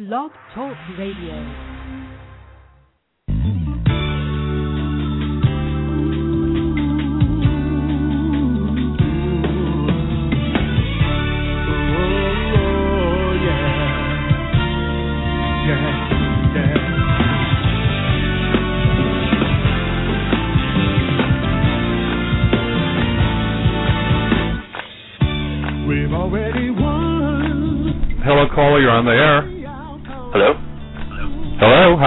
Blog Talk Radio. Hello, caller. You're on the air.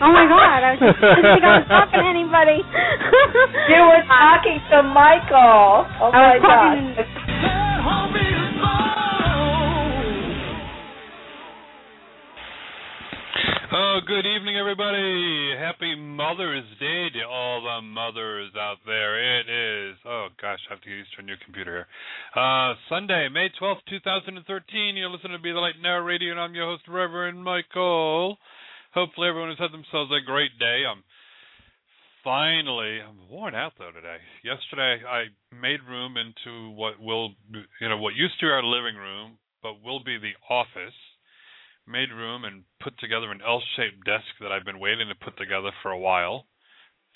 Oh my god, I was just I didn't think I was talking to anybody. You were talking to Michael. Oh I my was talking gosh. Oh, good evening, everybody. Happy Mother's Day to all the mothers out there. It is, oh gosh, I have to get used to a new computer here. Uh, Sunday, May 12th, 2013. You're listening to Be the Light Now Radio, and I'm your host, Reverend Michael. Hopefully, everyone has had themselves a great day. I'm finally, I'm worn out though today. Yesterday, I made room into what will, you know, what used to be our living room, but will be the office made room and put together an L-shaped desk that I've been waiting to put together for a while.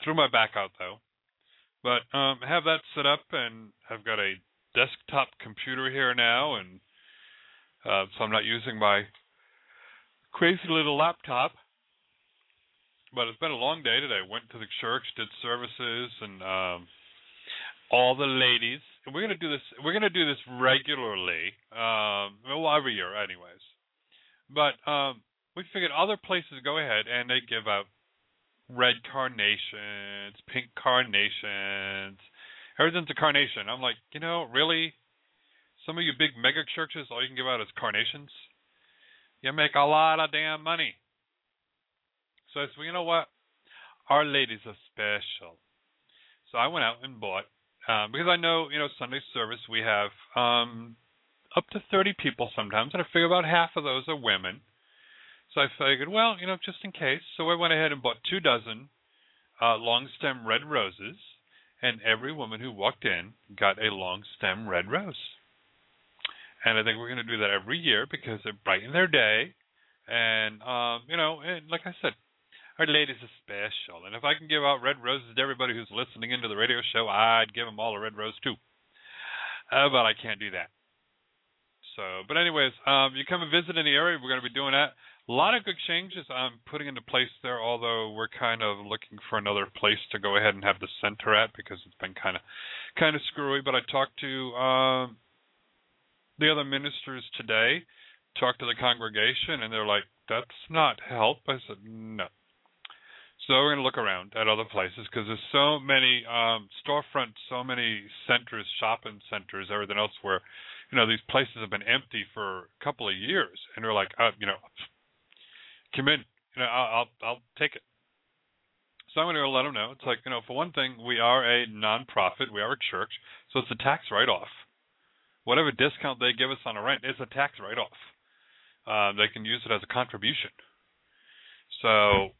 Threw my back out though, but um, have that set up and I've got a desktop computer here now, and uh, so I'm not using my crazy little laptop. But it's been a long day today. Went to the church, did services, and um, all the ladies. And we're gonna do this. We're gonna do this regularly. Um, well, every year, anyways. But um, we figured other places go ahead and they give out red carnations, pink carnations. Everything's a carnation. I'm like, you know, really? Some of you big mega churches, all you can give out is carnations. You make a lot of damn money. So I said, well, you know what? Our ladies are special. So I went out and bought um, because I know, you know, Sunday service we have um, up to 30 people sometimes, and I figure about half of those are women. So I figured, well, you know, just in case. So I went ahead and bought two dozen uh, long stem red roses, and every woman who walked in got a long stem red rose. And I think we're going to do that every year because it brighten their day. And, um, you know, and like I said, our ladies are special. And if I can give out red roses to everybody who's listening into the radio show, I'd give them all a red rose too. Uh, but I can't do that. So, but anyways, um, you come and visit in the area. We're going to be doing that. A lot of good changes I'm putting into place there. Although we're kind of looking for another place to go ahead and have the center at because it's been kind of, kind of screwy. But I talked to um, the other ministers today, talked to the congregation, and they're like, "That's not help." I said, "No." So we're going to look around at other places because there's so many um, storefronts, so many centers, shopping centers, everything else where, you know, these places have been empty for a couple of years, and we're like, uh, you know, come in, you know, I'll I'll, I'll take it. So I'm going to let them know. It's like, you know, for one thing, we are a nonprofit, we are a church, so it's a tax write-off. Whatever discount they give us on a rent is a tax write-off. Uh, they can use it as a contribution. So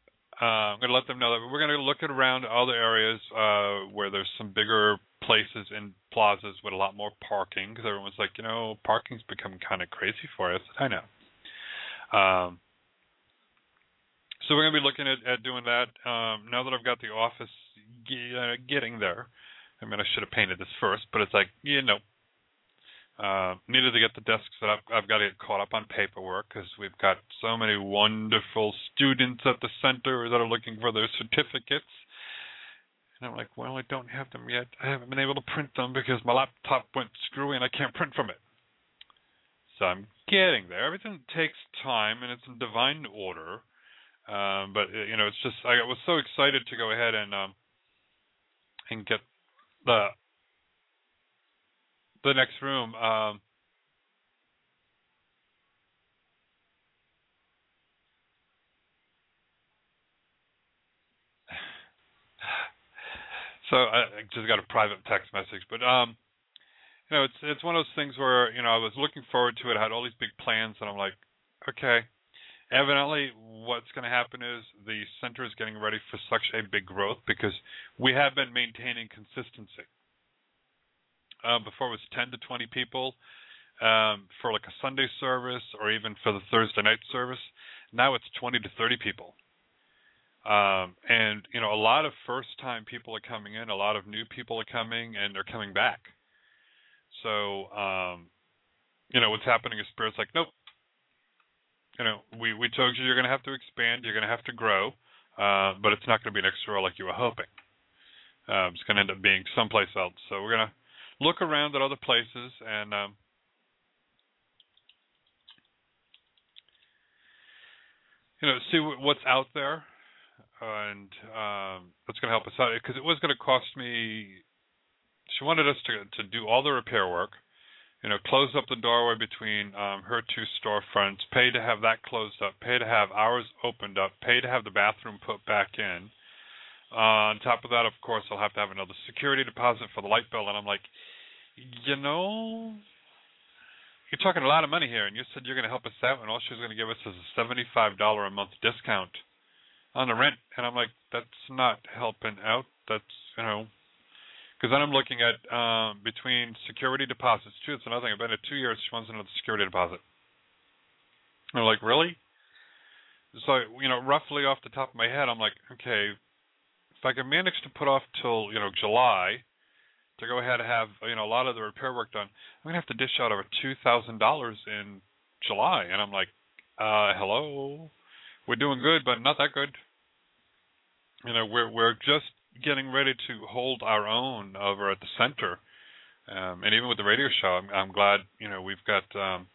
uh, I'm going to let them know that we're going to look at around other areas uh, where there's some bigger places in plazas with a lot more parking because everyone's like, you know, parking's becoming kind of crazy for us. I know. Um, so we're going to be looking at, at doing that. Um, now that I've got the office ge- uh, getting there, I mean, I should have painted this first, but it's like, you know, uh, needed to get the desks set up. I've got to get caught up on paperwork because we've got so many wonderful students at the center that are looking for their certificates. And I'm like, well, I don't have them yet. I haven't been able to print them because my laptop went screwy and I can't print from it. So I'm getting there. Everything takes time and it's in divine order. Um, but you know, it's just I was so excited to go ahead and um, and get the the next room. Um, so I just got a private text message, but um, you know, it's it's one of those things where you know I was looking forward to it. I had all these big plans, and I'm like, okay. Evidently, what's going to happen is the center is getting ready for such a big growth because we have been maintaining consistency uh, before it was 10 to 20 people um, for like a Sunday service or even for the Thursday night service. Now it's 20 to 30 people. Um, and you know, a lot of first-time people are coming in. A lot of new people are coming, and they're coming back. So, um, you know, what's happening is Spirit's like, nope. You know, we we told you you're going to have to expand, you're going to have to grow, uh, but it's not going to be next door like you were hoping. Um, it's going to end up being someplace else. So we're going to look around at other places and um, you know see what's out there and um, that's going to help us out because it was going to cost me. She wanted us to to do all the repair work, you know, close up the doorway between um, her two storefronts, pay to have that closed up, pay to have ours opened up, pay to have the bathroom put back in. Uh, on top of that, of course, I'll have to have another security deposit for the light bill, and I'm like, you know, you're talking a lot of money here, and you said you're going to help us out, and all she's going to give us is a seventy-five dollar a month discount on the rent, and I'm like, that's not helping out. That's you know, because then I'm looking at um, between security deposits too. It's another thing. I've been at two years. She wants another security deposit. And I'm like, really? So you know, roughly off the top of my head, I'm like, okay, if I can manage to put off till you know July to go ahead and have you know a lot of the repair work done, I'm gonna have to dish out over two thousand dollars in July, and I'm like, uh, hello, we're doing good, but not that good. You know, we're we're just getting ready to hold our own over at the center, um, and even with the radio show, I'm, I'm glad you know we've got um,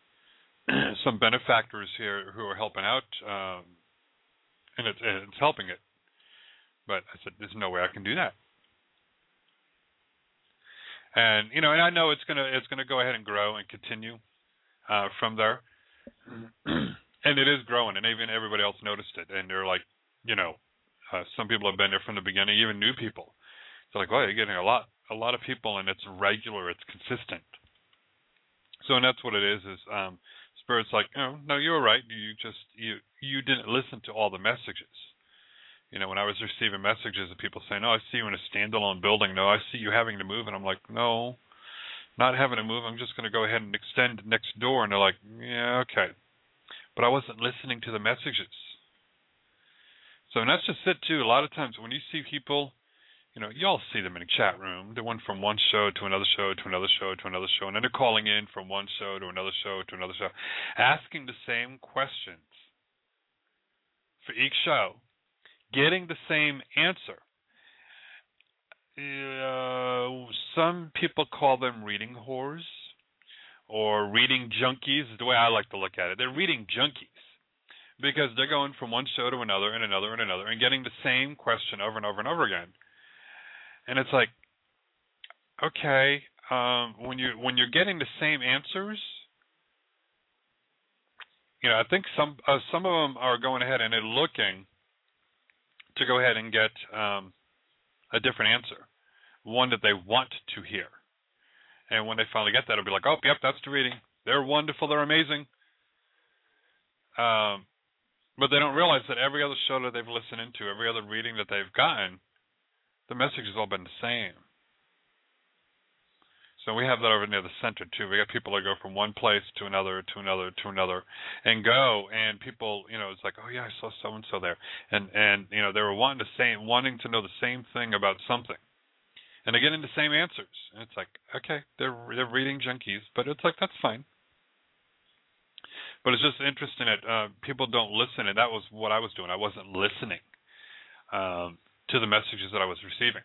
some benefactors here who are helping out, um, and it's it's helping it. But I said, there's no way I can do that. And you know, and I know it's gonna it's gonna go ahead and grow and continue uh, from there, and it is growing, and even everybody else noticed it, and they're like, you know, uh, some people have been there from the beginning, even new people. It's like, well, you're getting a lot a lot of people, and it's regular, it's consistent. So, and that's what it is. Is um, spirit's like, oh, no, you were right. You just you you didn't listen to all the messages. You know, when I was receiving messages of people saying, "Oh, I see you in a standalone building. No, I see you having to move," and I'm like, "No, not having to move. I'm just going to go ahead and extend next door." And they're like, "Yeah, okay," but I wasn't listening to the messages. So, and that's just it too. A lot of times when you see people you know, y'all see them in a chat room. They went from one show to another show to another show to another show, and then they're calling in from one show to another show to another show, asking the same questions for each show, getting the same answer. Uh, some people call them reading whores or reading junkies, the way I like to look at it. They're reading junkies because they're going from one show to another and another and another and getting the same question over and over and over again and it's like okay um when you when you're getting the same answers you know i think some uh, some of them are going ahead and they're looking to go ahead and get um a different answer one that they want to hear. And when they finally get that it'll be like oh yep that's the reading. They're wonderful. They're amazing. Um but they don't realize that every other show that they've listened into every other reading that they've gotten the message has all been the same. So we have that over near the center too. We got people that go from one place to another, to another, to another, and go. And people, you know, it's like, oh yeah, I saw so and so there, and and you know they were wanting to say, wanting to know the same thing about something, and they're getting the same answers. And it's like, okay, they're they're reading junkies, but it's like that's fine. But it's just interesting that uh, people don't listen, and that was what I was doing. I wasn't listening. Um, to the messages that I was receiving.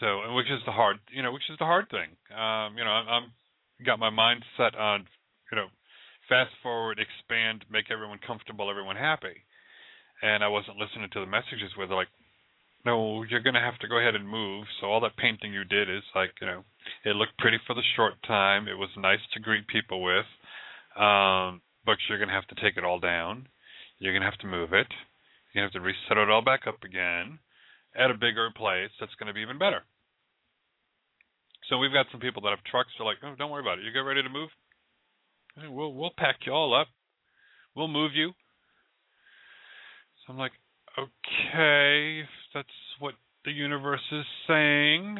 So, which is the hard, you know, which is the hard thing. Um, you know, I'm, I'm got my mind set on, you know, fast forward, expand, make everyone comfortable, everyone happy, and I wasn't listening to the messages where they're like, no, you're going to have to go ahead and move. So all that painting you did is like, you know, it looked pretty for the short time. It was nice to greet people with, um, but you're going to have to take it all down. You're going to have to move it. You have to reset it all back up again at a bigger place that's going to be even better. So we've got some people that have trucks. They're like, oh, don't worry about it. You get ready to move. We'll we'll pack you all up. We'll move you. So I'm like, okay, that's what the universe is saying.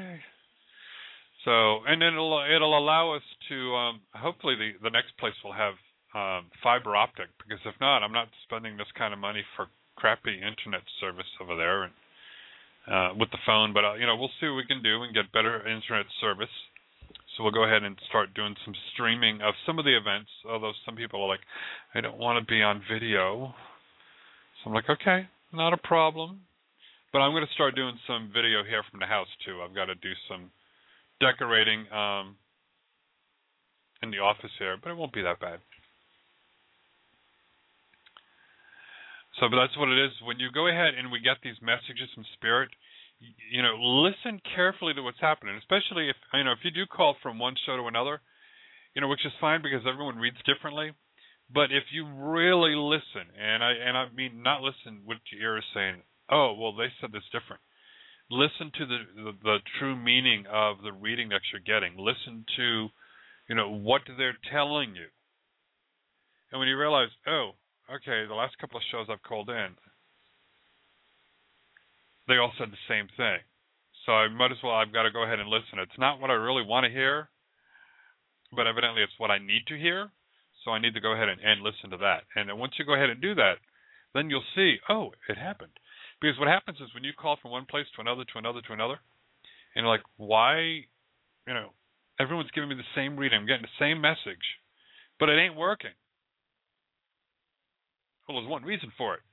So and then it'll it'll allow us to um, hopefully the the next place will have um, fiber optic because if not, I'm not spending this kind of money for crappy internet service over there and uh, with the phone. But uh, you know, we'll see what we can do and get better internet service. So we'll go ahead and start doing some streaming of some of the events. Although some people are like, I don't want to be on video. So I'm like, okay, not a problem. But I'm going to start doing some video here from the house too. I've got to do some decorating um, in the office here, but it won't be that bad. So, but that's what it is. When you go ahead and we get these messages from spirit, you know, listen carefully to what's happening. Especially if you know if you do call from one show to another, you know, which is fine because everyone reads differently. But if you really listen, and I and I mean not listen what your ear is saying. Oh, well, they said this different. Listen to the, the the true meaning of the reading that you're getting. Listen to, you know, what they're telling you. And when you realize, oh, okay, the last couple of shows I've called in, they all said the same thing. So I might as well, I've got to go ahead and listen. It's not what I really want to hear, but evidently it's what I need to hear. So I need to go ahead and, and listen to that. And then once you go ahead and do that, then you'll see, oh, it happened. Because what happens is when you call from one place to another, to another, to another, and you're like, why, you know, everyone's giving me the same reading, I'm getting the same message, but it ain't working. Well, there's one reason for it.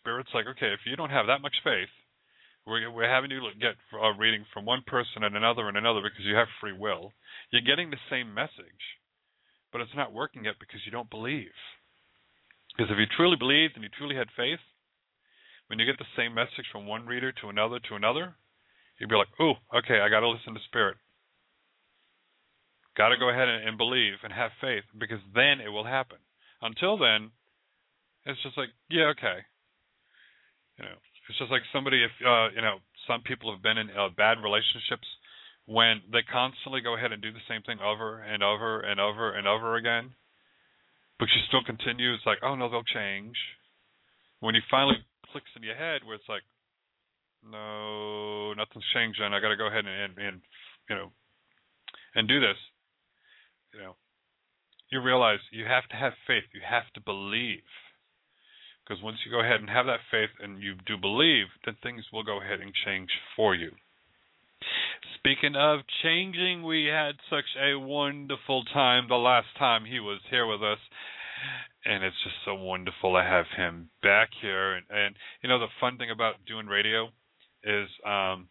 Spirit's like, okay, if you don't have that much faith, we're we're having you get a reading from one person and another and another because you have free will. You're getting the same message, but it's not working yet because you don't believe. Because if you truly believed and you truly had faith, when you get the same message from one reader to another to another, you'd be like, "Ooh, okay, I got to listen to spirit." Got to go ahead and, and believe and have faith because then it will happen. Until then, it's just like, yeah, okay. You know, it's just like somebody if uh, you know, some people have been in uh, bad relationships when they constantly go ahead and do the same thing over and over and over and over again, but you still continue. It's like, oh no, they'll change. When you finally clicks in your head, where it's like, no, nothing's changing. I got to go ahead and, and and you know and do this. You know, you realize you have to have faith. You have to believe. Because once you go ahead and have that faith and you do believe, then things will go ahead and change for you. Speaking of changing, we had such a wonderful time the last time he was here with us. And it's just so wonderful to have him back here. And, and you know, the fun thing about doing radio is um,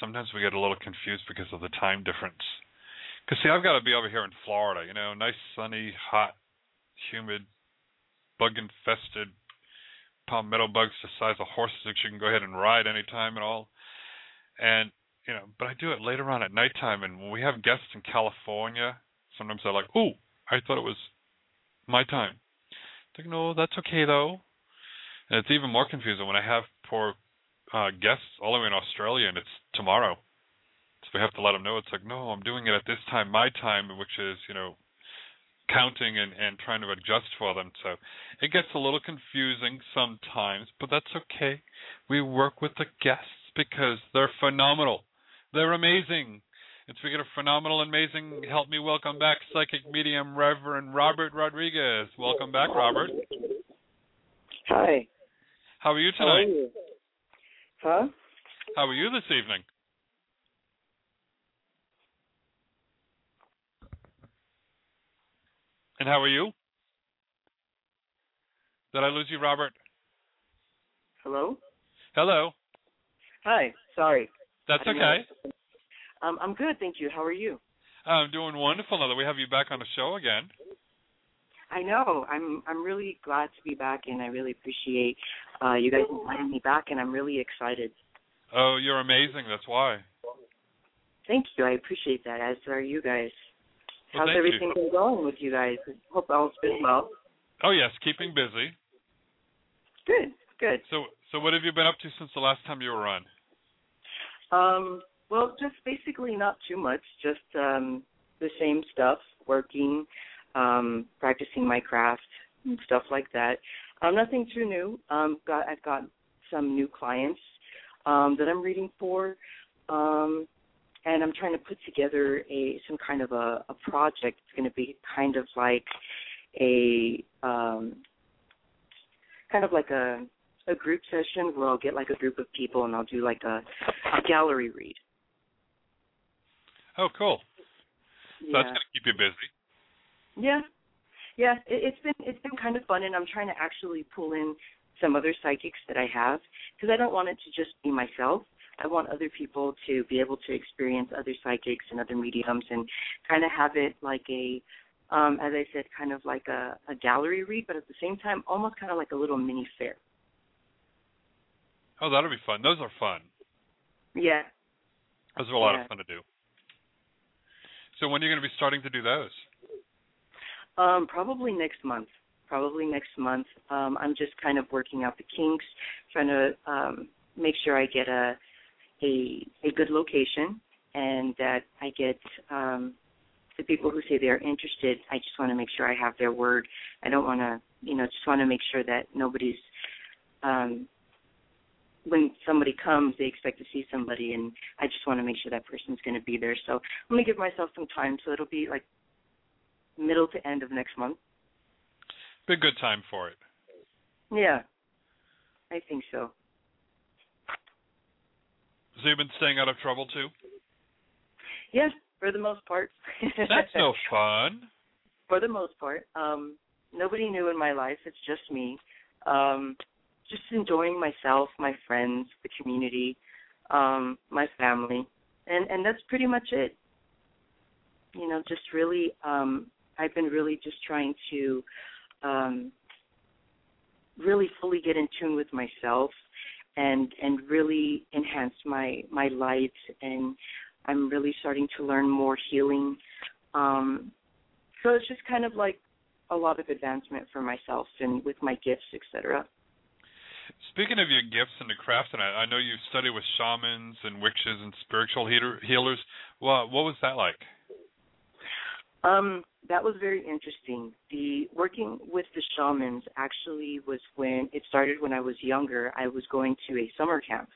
sometimes we get a little confused because of the time difference. Because, see, I've got to be over here in Florida, you know, nice, sunny, hot, humid, bug infested palmetto bugs the size of horses that you can go ahead and ride anytime at all. And you know, but I do it later on at nighttime. And when we have guests in California, sometimes they're like, "Oh, I thought it was my time." It's like, no, that's okay though. And it's even more confusing when I have poor uh, guests all the way in Australia and it's tomorrow. So we have to let them know it's like, no, I'm doing it at this time, my time, which is you know counting and, and trying to adjust for them. So it gets a little confusing sometimes, but that's okay. We work with the guests because they're phenomenal. They're amazing. And speaking of phenomenal amazing, help me welcome back psychic medium Reverend Robert Rodriguez. Welcome back, Robert. Hi. How are you How are tonight? you? Huh? How are you this evening? And how are you? Did I lose you, Robert? Hello? Hello. Hi. Sorry. That's okay. Um, I'm good, thank you. How are you? I'm doing wonderful now that we have you back on the show again. I know. I'm I'm really glad to be back, and I really appreciate uh, you guys inviting me back, and I'm really excited. Oh, you're amazing. That's why. Thank you. I appreciate that. As are you guys. Well, How's thank you. everything been going with you guys? Hope all's been well. Oh yes, keeping busy. Good. Good. So, so what have you been up to since the last time you were on? Um, well, just basically not too much. Just um, the same stuff, working, um, practicing my craft, and stuff like that. Um, nothing too new. Um, got I've got some new clients um, that I'm reading for, um, and I'm trying to put together a some kind of a, a project. It's going to be kind of like a um, kind of like a a group session where I'll get like a group of people and I'll do like a, a gallery read. Oh, cool. So Yeah. that's gonna keep you busy. Yeah, yeah. It, it's been it's been kind of fun, and I'm trying to actually pull in some other psychics that I have because I don't want it to just be myself. I want other people to be able to experience other psychics and other mediums, and kind of have it like a, um, as I said, kind of like a, a gallery read, but at the same time, almost kind of like a little mini fair. Oh, that'll be fun. Those are fun. Yeah. Those are a lot Yeah. of fun to do. So when are you going to be starting to do those? Um, probably next month. Probably next month. Um, I'm just kind of working out the kinks, trying to um, make sure I get a a a good location and that I get um, the people who say they're interested. I just want to make sure I have their word. I don't want to, you know, just want to make sure that nobody's um, when somebody comes, they expect to see somebody, and I just want to make sure that person's going to be there. So I'm going to give myself some time. So it'll be like middle to end of next month. Be a good time for it. Yeah, I think so. So you've been staying out of trouble too? Yes, for the most part. That's no fun. for the most part. Um, nobody new in my life. It's just me. Um, just enjoying myself, my friends, the community, um, my family, and and that's pretty much it. You know, just really, um, I've been really just trying to um, really fully get in tune with myself and and really enhanced my my life and I'm really starting to learn more healing. Um, so it's just kind of like a lot of advancement for myself and with my gifts, etc. Speaking of your gifts and the craft, and I, I know you study with shamans and witches and spiritual healer, healers. What what was that like? Um, that was very interesting. The working with the shamans actually was when it started when I was younger. I was going to a summer camp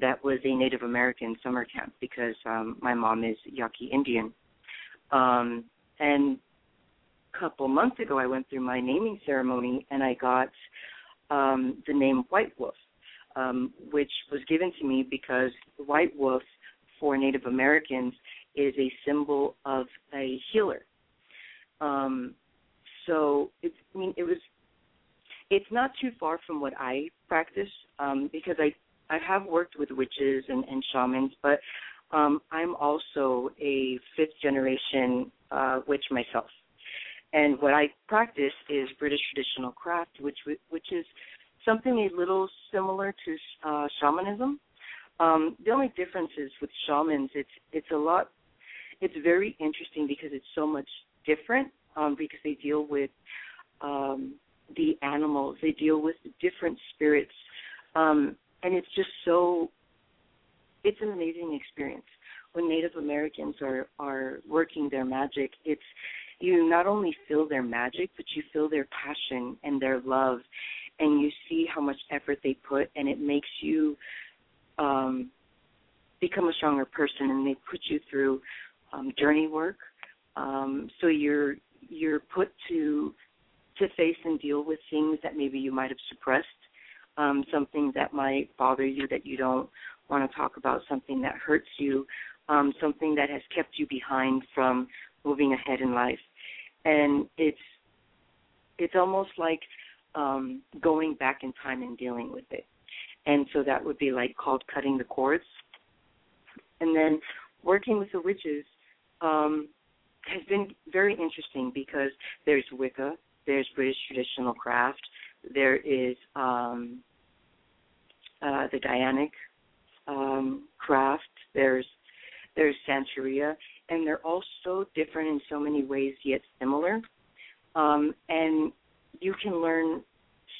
that was a Native American summer camp because um my mom is Yaqui Indian. Um and a couple months ago I went through my naming ceremony and I got um the name White Wolf, um, which was given to me because White Wolf for Native Americans is a symbol of a healer. Um so it's I mean it was it's not too far from what I practice um, because I I have worked with witches and, and shamans, but um, I'm also a fifth generation uh, witch myself. And what I practice is British traditional craft, which which is something a little similar to uh, shamanism. Um, the only difference is with shamans, it's it's a lot, it's very interesting because it's so much different um, because they deal with um, the animals, they deal with different spirits, um, and it's just so it's an amazing experience. When native americans are are working their magic it's you not only feel their magic but you feel their passion and their love and you see how much effort they put and it makes you um become a stronger person and they put you through um journey work um so you're you're put to to face and deal with things that maybe you might have suppressed um, something that might bother you that you don't want to talk about, something that hurts you, um, something that has kept you behind from moving ahead in life. And it's it's almost like um, going back in time and dealing with it. And so that would be like called cutting the cords. And then working with the witches um, has been very interesting because there's Wicca, there's British traditional craft, there is um, uh, the Dianic um, craft. There's there's Santeria, and they're all so different in so many ways, yet similar. Um, and you can learn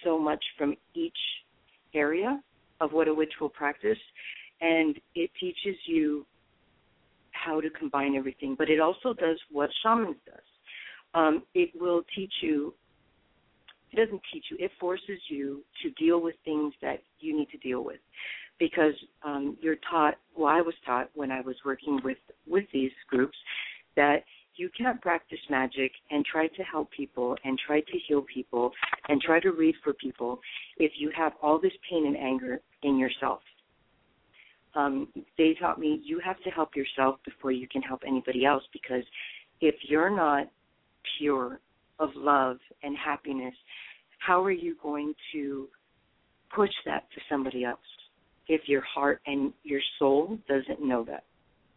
so much from each area of what a witch will practice, and it teaches you how to combine everything. But it also does what shamans does. Um, it will teach you it doesn't teach you. It forces you to deal with things that you need to deal with, because um, you're taught. Well, I was taught when I was working with with these groups that you can't practice magic and try to help people and try to heal people and try to read for people if you have all this pain and anger in yourself. Um, they taught me you have to help yourself before you can help anybody else because if you're not pure of love and happiness, how are you going to push that to somebody else if your heart and your soul doesn't know that,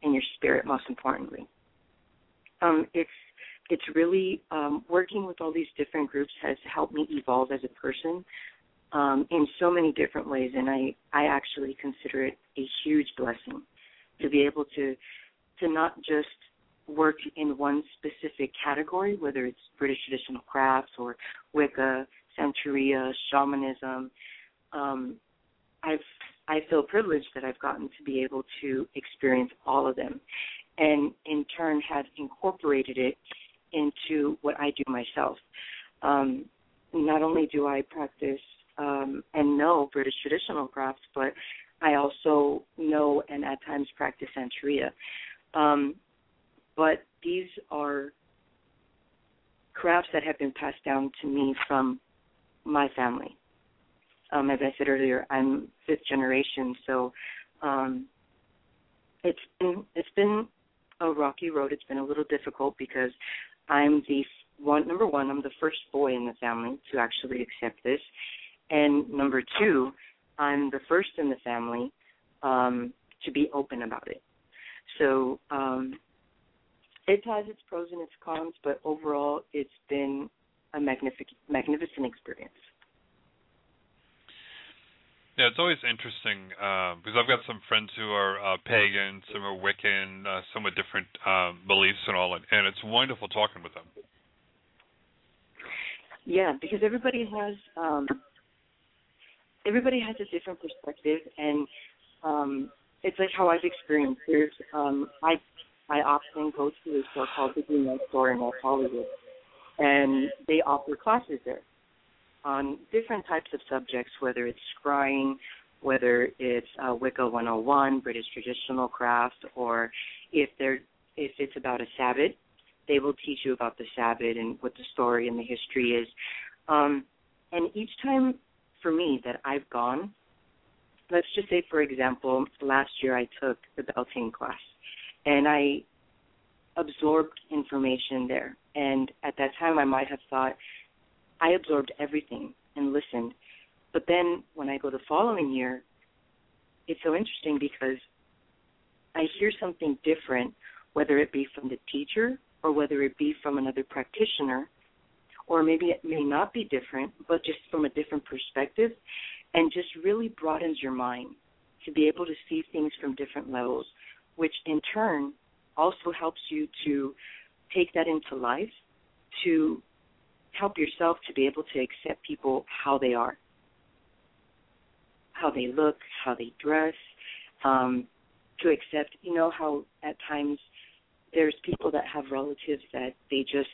and your spirit, most importantly? Um, it's it's really um, working with all these different groups has helped me evolve as a person um, in so many different ways, and I I actually consider it a huge blessing to be able to to not just work in one specific category, whether it's British traditional crafts or Wicca, Santeria, shamanism. Um, I've I feel privileged that I've gotten to be able to experience all of them, and in turn have incorporated it into what I do myself. Um, not only do I practice um, and know British traditional crafts, but I also know and at times practice Santeria. Um, but these are crafts that have been passed down to me from my family. Um, as I said earlier, I'm fifth generation, so um, it's been it's been a rocky road. It's been a little difficult because I'm the one number one. I'm the first boy in the family to actually accept this, and number two, I'm the first in the family um, to be open about it. So um, it has its pros and its cons, but overall, it's been a magnificent, magnificent experience. Yeah, it's always interesting uh, because I've got some friends who are uh, pagan, some are Wiccan, uh, some with different um, beliefs and all, and, and it's wonderful talking with them. Yeah, because everybody has um, everybody has a different perspective, and um, it's like how I've experienced. There's um, I I often go to a store called the Green Store in West Hollywood, and they offer classes there on different types of subjects, whether it's scrying, whether it's uh, Wicca 101, British traditional craft, or if they're if it's about a Sabbath, they will teach you about the Sabbath and what the story and the history is. Um, and each time for me that I've gone, let's just say, for example, last year I took the Beltane class, and I absorbed information there. And at that time, I might have thought I absorbed everything and listened. But then when I go the following year, it's so interesting because I hear something different, whether it be from the teacher or whether it be from another practitioner, or maybe it may not be different, but just from a different perspective, and just really broadens your mind to be able to see things from different levels, which in turn also helps you to take that into life to help yourself to be able to accept people how they are, how they look, how they dress, um, to accept, you know, how at times there's people that have relatives that they just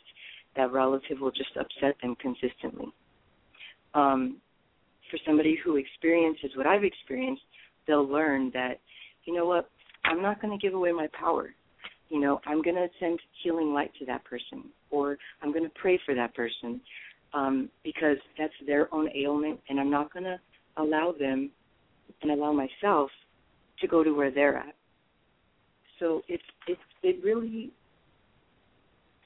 that relative will just upset them consistently. Um, for somebody who experiences what I've experienced, they'll learn that, you know what, I'm not going to give away my power. You know, I'm going to send healing light to that person, or I'm going to pray for that person, um, because that's their own ailment, and I'm not going to allow them and allow myself to go to where they're at. So it's it's it really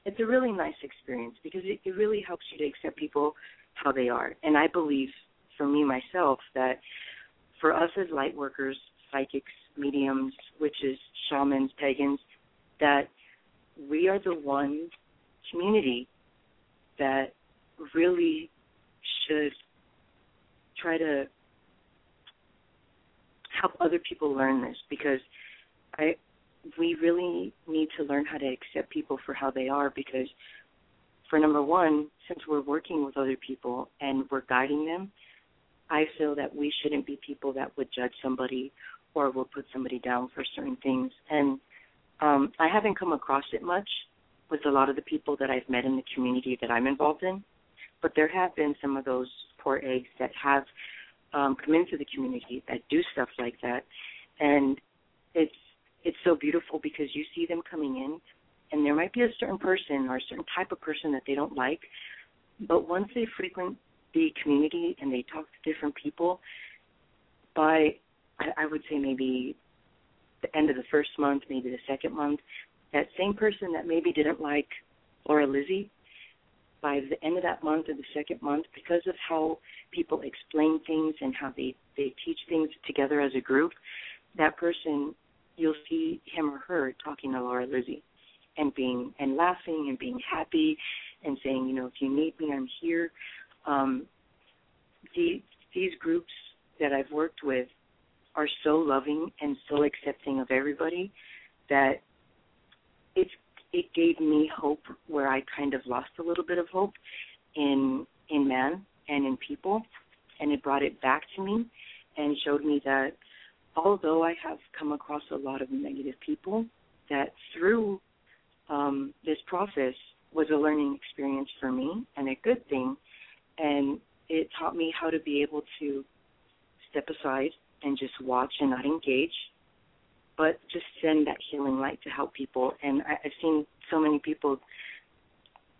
it's a really nice experience because it, it really helps you to accept people how they are. And I believe for me myself that for us as light workers, psychics, mediums, witches, shamans, pagans, that we are the one community that really should try to help other people learn this because I we really need to learn how to accept people for how they are because for number one, since we're working with other people and we're guiding them, I feel that we shouldn't be people that would judge somebody or will put somebody down for certain things. And um, I haven't come across it much with a lot of the people that I've met in the community that I'm involved in, but there have been some of those poor eggs that have um, come into the community that do stuff like that, and it's it's so beautiful because you see them coming in and there might be a certain person or a certain type of person that they don't like but once they frequent the community and they talk to different people by I, I would say maybe the end of the first month maybe the second month that same person that maybe didn't like Laura Lizzie by the end of that month or the second month because of how people explain things and how they they teach things together as a group that person you'll see him or her talking to Laura Lizzie and being and laughing and being happy and saying, you know, if you need me, I'm here. Um, the, these groups that I've worked with are so loving and so accepting of everybody that it's it gave me hope where I kind of lost a little bit of hope in in man and in people and it brought it back to me and showed me that although I have come across a lot of negative people, that through um, this process was a learning experience for me and a good thing. And it taught me how to be able to step aside and just watch and not engage, but just send that healing light to help people. And I, I've seen so many people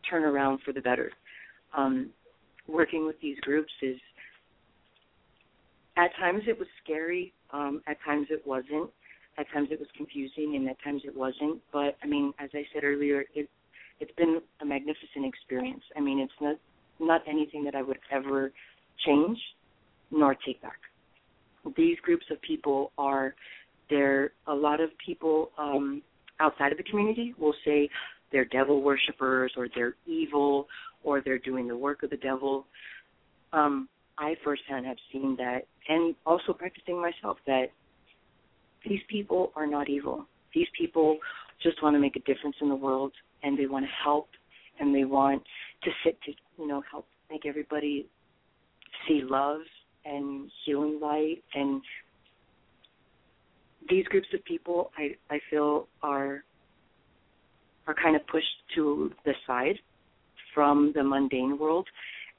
turn around for the better. Um, working with these groups is at times it was scary um, at times it wasn't. At times it was confusing, and at times it wasn't. But I mean, as I said earlier, it it's been a magnificent experience. I mean, it's not not anything that I would ever change nor take back. These groups of people are there. A lot of people um, outside of the community will say they're devil worshippers or they're evil or they're doing the work of the devil. Um, I firsthand have seen that, and also practicing myself, that these people are not evil. These people just want to make a difference in the world, and they want to help, and they want to sit to you know help make everybody see love and healing light and these groups of people I, I feel are are kind of pushed to the side from the mundane world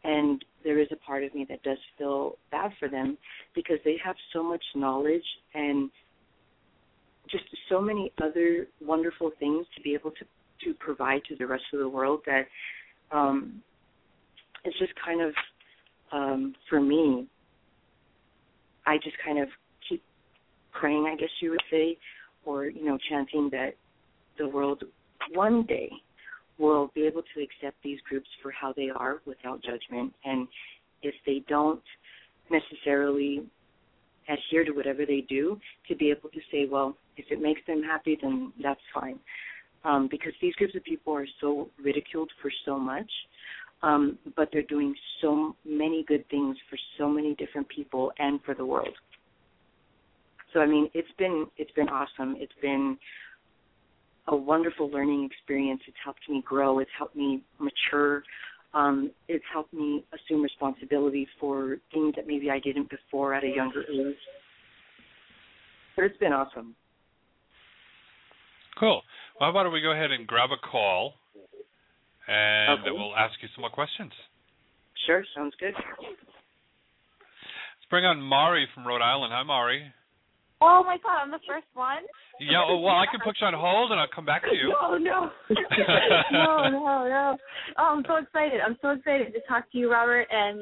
and there is a part of me that does feel bad for them because they have so much knowledge and just so many other wonderful things to be able to to provide to the rest of the world that um it's just kind of um for me I just kind of keep praying I guess you would say or you know chanting that the world one day will be able to accept these groups for how they are without judgment. And if they don't necessarily adhere to whatever they do to be able to say well if it makes them happy then that's fine. Um, because these groups of people are so ridiculed for so much um, but they're doing so many good things for so many different people and for the world. So i mean it's been it's been awesome. It's been a wonderful learning experience. It's helped me grow. It's helped me mature. Um, it's helped me assume responsibility for things that maybe I didn't before at a younger age. But it's been awesome. Cool. Well, how about we go ahead and grab a call, and Okay. we'll ask you some more questions. Sure, sounds good. Let's bring on Mari from Rhode Island. Hi, Mari. Oh my god, I'm the first one. Yeah, oh, well, I can put you on hold, and I'll come back to you. No, no, no, no, no. Oh, I'm so excited. I'm so excited to talk to you, Robert. And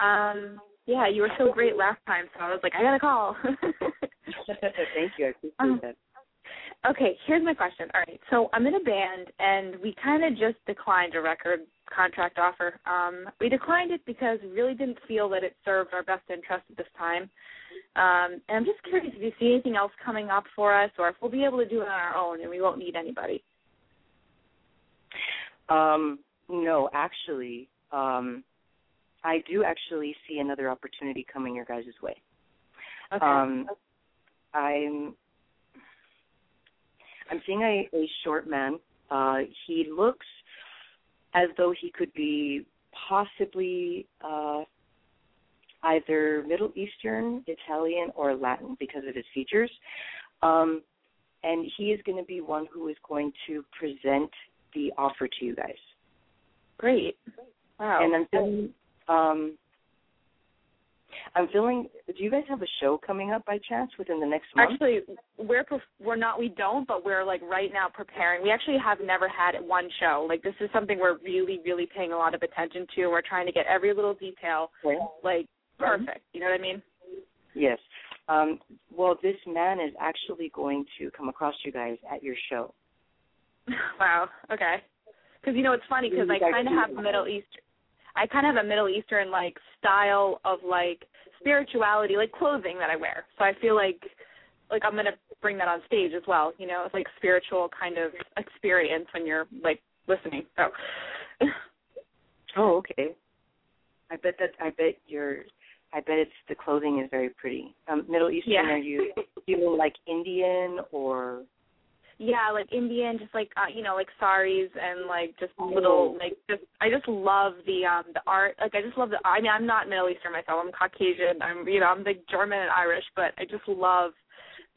um, yeah, you were so great last time, so I was like, I gotta call. Thank you. I appreciate Um, that. Okay, here's my question. All right, so I'm in a band, and we kind of just declined a record contract offer. Um, we declined it because we really didn't feel that it served our best interest at this time. Um, and I'm just curious if you see anything else coming up for us, or if we'll be able to do it on our own and we won't need anybody. Um, no, actually, um, I do actually see another opportunity coming your guys' way. Okay. Um, I'm I'm seeing a, a short man. Uh, he looks as though he could be possibly uh, either Middle Eastern, Italian, or Latin because of his features. Um, and he is going to be one who is going to present the offer to you guys. Great. Wow. And I'm feeling, um, I'm feeling. Do you guys have a show coming up by chance within the next month? Actually, we're we're not we don't, but we're like right now preparing. We actually have never had one show. Like this is something we're really really paying a lot of attention to. We're trying to get every little detail Okay. like perfect. You know what I mean? Yes. Um, well, this man is actually going to come across you guys at your show. wow. Okay. Because you know it's funny because I kind of have. Middle East. I kind of have a Middle Eastern like style of like spirituality, like clothing that I wear. So I feel like like I'm gonna bring that on stage as well. You know, it's like spiritual kind of experience when you're like listening. So Oh, okay. I bet that I bet your I bet it's the clothing is very pretty. Um, Middle Eastern Yeah. are you you mean like Indian or yeah, like Indian, just like uh, you know, like saris and like just Oh. little like just I just love the um the art. Like I just love the I mean I'm not Middle Eastern myself. I'm Caucasian. I'm you know, I'm like German and Irish, but I just love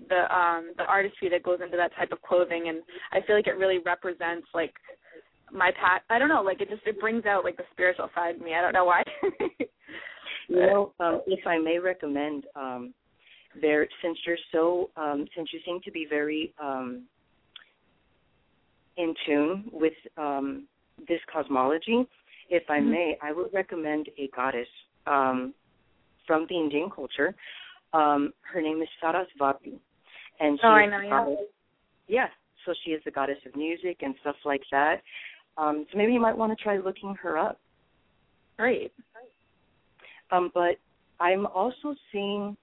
the um the artistry that goes into that type of clothing and I feel like it really represents like my pat I don't know, like it just it brings out like the spiritual side of me. I don't know why. You know, um, if I may recommend, um, there since you're so um, since you seem to be very um, in tune with um, this cosmology, if I Mhm. may, I would recommend a goddess um, from the Indian culture. Um, her name is Sarasvati, and she Oh, I know, yeah. goddess- yeah. So she is the goddess of music and stuff like that. Um, so maybe you might want to try looking her up. Great. Um, but I'm also seeing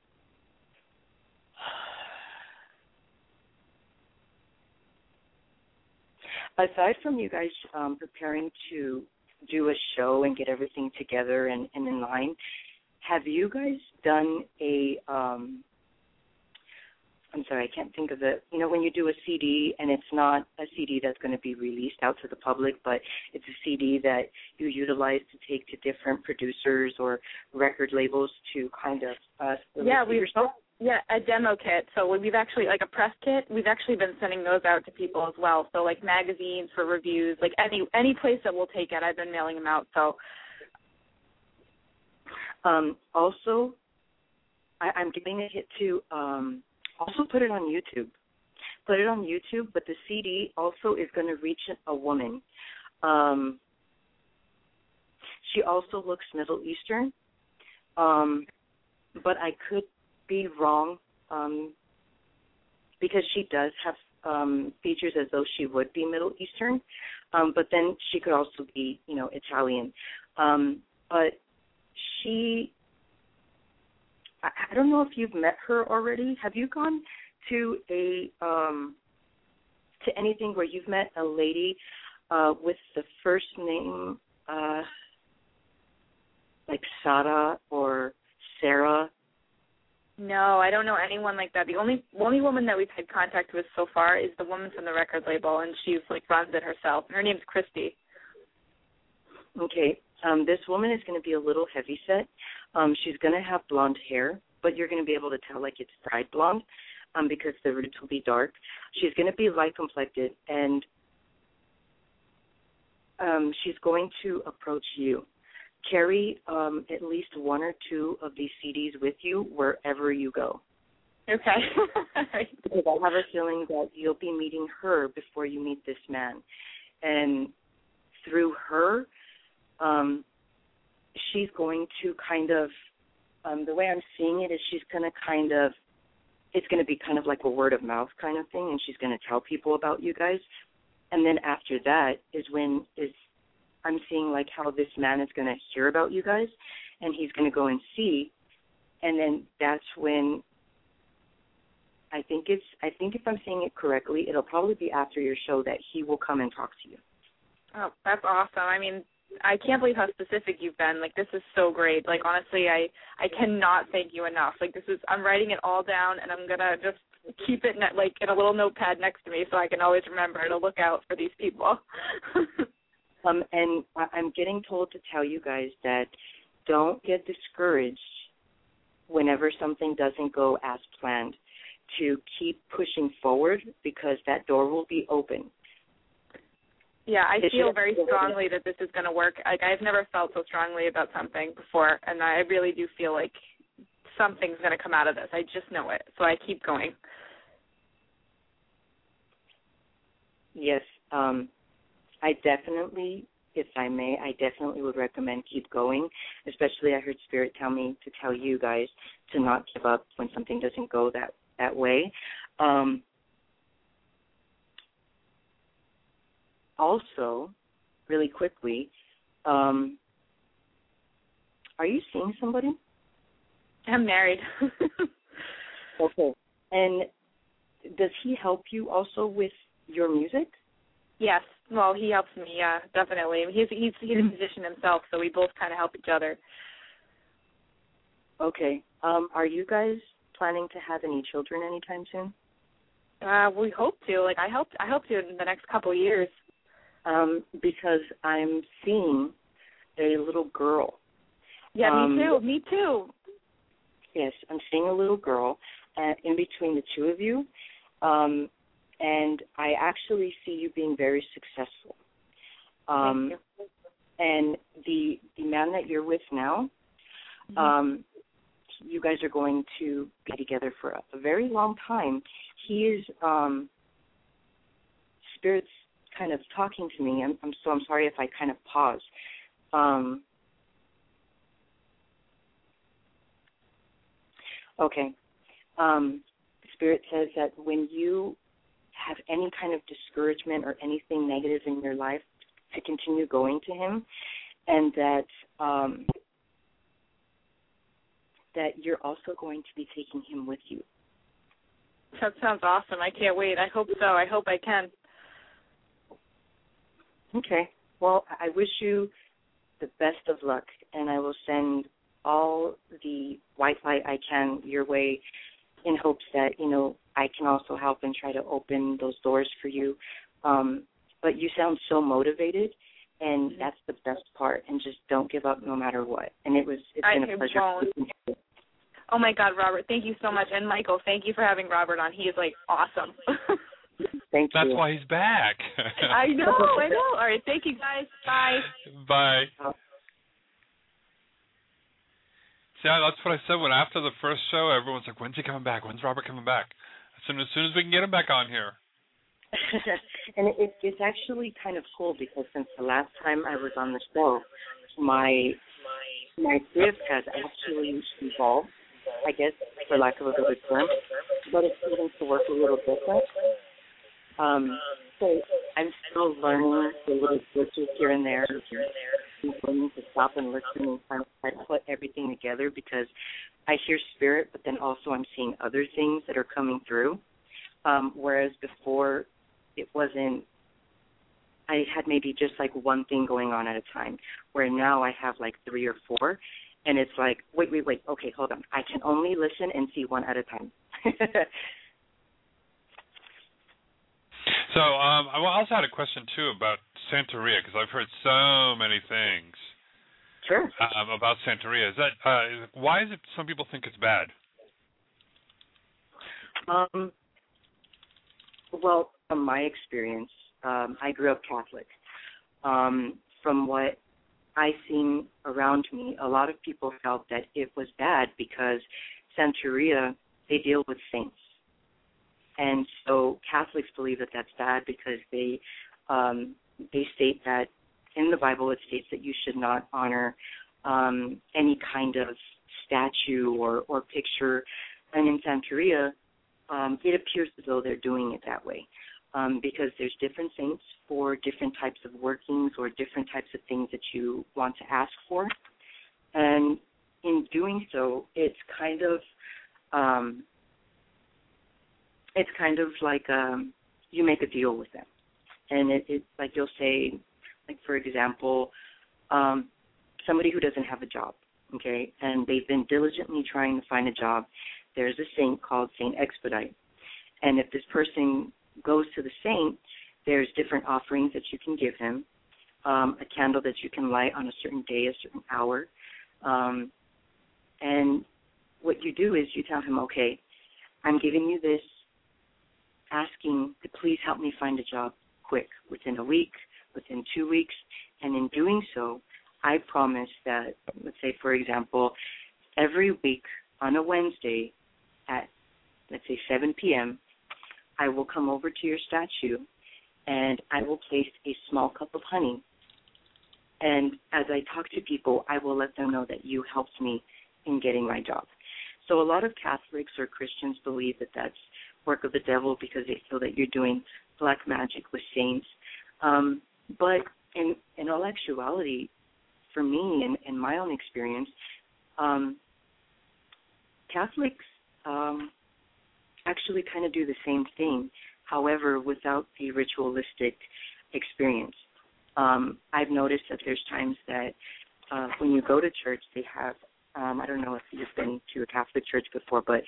aside from you guys um, preparing to do a show and get everything together and, and in line, have you guys done a um I'm sorry, I can't think of it. You know, when you do a CD and it's not a CD that's going to be released out to the public, but it's a CD that you utilize to take to different producers or record labels to kind of uh, yeah, we yourself. Yeah, a demo kit. So we've actually like a press kit. We've actually been sending those out to people as well. So like magazines for reviews, like any any place that will take it. I've been mailing them out. So um, also, I, I'm giving a hit to um, also put it on YouTube. Put it on YouTube, but the CD also is going to reach a woman. Um, she also looks Middle Eastern, um, but I could be wrong um, because she does have um, features as though she would be Middle Eastern, um, but then she could also be, you know, Italian. Um, but she I, I don't know if you've met her already. Have you gone to a um to anything where you've met a lady uh with the first name uh like Sarah or Sarah? No, I don't know anyone like that. The only only woman that we've had contact with so far is the woman from the record label, and she's like runs it herself. Her name's Christy. Okay, um, this woman is going to be a little heavy set. Um, she's going to have blonde hair, but you're going to be able to tell like it's dyed blonde um, because the roots will be dark. She's going to be light complected, and um, she's going to approach you. Carry um, at least one or two of these CDs with you wherever you go. Okay. because I have a feeling that you'll be meeting her before you meet this man. And through her, um, she's going to kind of um, the way I'm seeing it is she's going to kind of it's going to be kind of like a word of mouth kind of thing, and she's going to tell people about you guys. And then after that is when is I'm seeing like how this man is going to hear about you guys, and he's going to go and see, and then that's when I think it's I think if I'm saying it correctly, it'll probably be after your show that he will come and talk to you. Oh, that's awesome. I mean, I can't believe how specific you've been. Like this is so great. Like honestly, I I cannot thank you enough. Like this is I'm writing it all down and I'm gonna just keep it in, like in a little notepad next to me so I can always remember to look out for these people. um, and I'm getting told to tell you guys that don't get discouraged whenever something doesn't go as planned. To keep pushing forward because that door will be open yeah, I feel very strongly that this is going to work. Like I've never felt so strongly about something before, and I really do feel like something's going to come out of this. I just know it, so I keep going. Yes, um, I definitely, if I may, I definitely would recommend keep going. Especially, I heard Spirit tell me to tell you guys to not give up when something doesn't go that that way. Um, also, really quickly, um, are you seeing somebody? I'm married. okay. And does he help you also with your music? Yes. Well, he helps me. Yeah, definitely. He's he's he's a musician himself, so we both kind of help each other. Okay. Um, are you guys planning to have any children anytime soon? Uh, we hope to. Like I hope I hope to in the next couple of years um, because I'm seeing a little girl. Yeah, um, me too. Me too. Yes, I'm seeing a little girl uh, in between the two of you, um, and I actually see you being very successful. Um. And the the man that you're with now, mm-hmm. um, you guys are going to be together for a, a very long time. He is um, spirits kind of talking to me. I'm, I'm so I'm sorry if I kind of pause. Um, okay. Um, Spirit says that when you have any kind of discouragement or anything negative in your life, to continue going to Him, and that um, that you're also going to be taking Him with you. That sounds awesome. I can't wait. I hope so. I hope I can. Okay. Well, I wish you the best of luck, and I will send all the white light I can your way in hopes that, you know, I can also help and try to open those doors for you. Um, but you sound so motivated and that's the best part and just don't give up no matter what. And it was it's I been a pleasure. won't. Oh my God, Robert, thank you so much. And Michael, thank you for having Robert on. He is like awesome. Thank you. That's why he's back. I know, I know. All right, thank you guys. Bye. Bye. See, I- that's what I said when after the first show, everyone's like, "When's he coming back? When's Robert coming back?" Soon as soon as we can get him back on here. and it, it's actually kind of cool because since the last time I was on the show, my my gift has actually evolved, I guess, for lack of a better term, but it's starting to work a little different. Um, so I'm still learning the little glitches here and there. I'm to stop and listen and kind of put everything together because I hear spirit, but then also I'm seeing other things that are coming through. Um, whereas before it wasn't I had maybe just like one thing going on at a time, where now I have like three or four, and it's like, wait, wait, wait, okay, hold on, I can only listen and see one at a time. So um, I also had a question too about Santeria because I've heard so many things. Sure. Um, about Santeria. Is that uh, why is it some people think it's bad? Um, well, from my experience, um, I grew up Catholic. Um, from what I've seen around me, a lot of people felt that it was bad because Santeria they deal with saints, and so Catholics believe that that's bad because they um, they state that in the Bible it states that you should not honor um, any kind of statue or or picture, and in Santeria um, it appears as though they're doing it that way um, because there's different saints for different types of workings or different types of things that you want to ask for. And in doing so, it's kind of um, it's kind of like um, you make a deal with them, and it, it's like you'll say, like for example, um, somebody who doesn't have a job, okay, and they've been diligently trying to find a job. There's a saint called Saint Expedite, and if this person goes to the saint, there's different offerings that you can give him, um, a candle that you can light on a certain day, a certain hour. Um, and what you do is you tell him, okay, I'm giving you this, asking to please help me find a job quick, within a week, within two weeks. And in doing so, I promise that, let's say, for example, every week on a Wednesday at, let's say, 7 p.m., I will come over to your statue and I will place a small cup of honey. And as I talk to people, I will let them know that you helped me in getting my job. So a lot of Catholics or Christians believe that that's work of the devil because they feel that you're doing black magic with saints. Um, but in in all actuality, for me and in, in my own experience, um, Catholics um, actually kind of do the same thing, however, without the ritualistic experience. Um, I've noticed that there's times that uh, when you go to church, they have, um, I don't know if you've been to a Catholic church before, but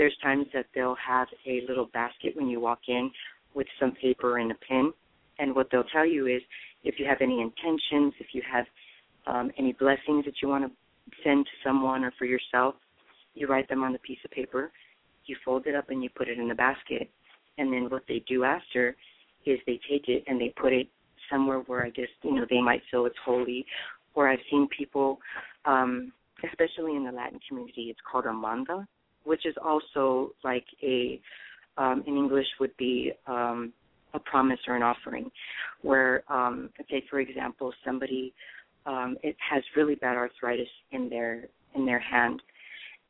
there's times that they'll have a little basket when you walk in with some paper and a pen. And what they'll tell you is if you have any intentions, if you have um, any blessings that you want to send to someone or for yourself, you write them on a piece of paper you fold it up and you put it in the basket. And then what they do after is they take it and they put it somewhere where I guess, you know, they might feel it's holy. Or I've seen people, um, especially in the Latin community, it's called a manda, which is also like a, um, in English would be um, a promise or an offering, where, um, say, for example, somebody um, it has really bad arthritis in their in their hand,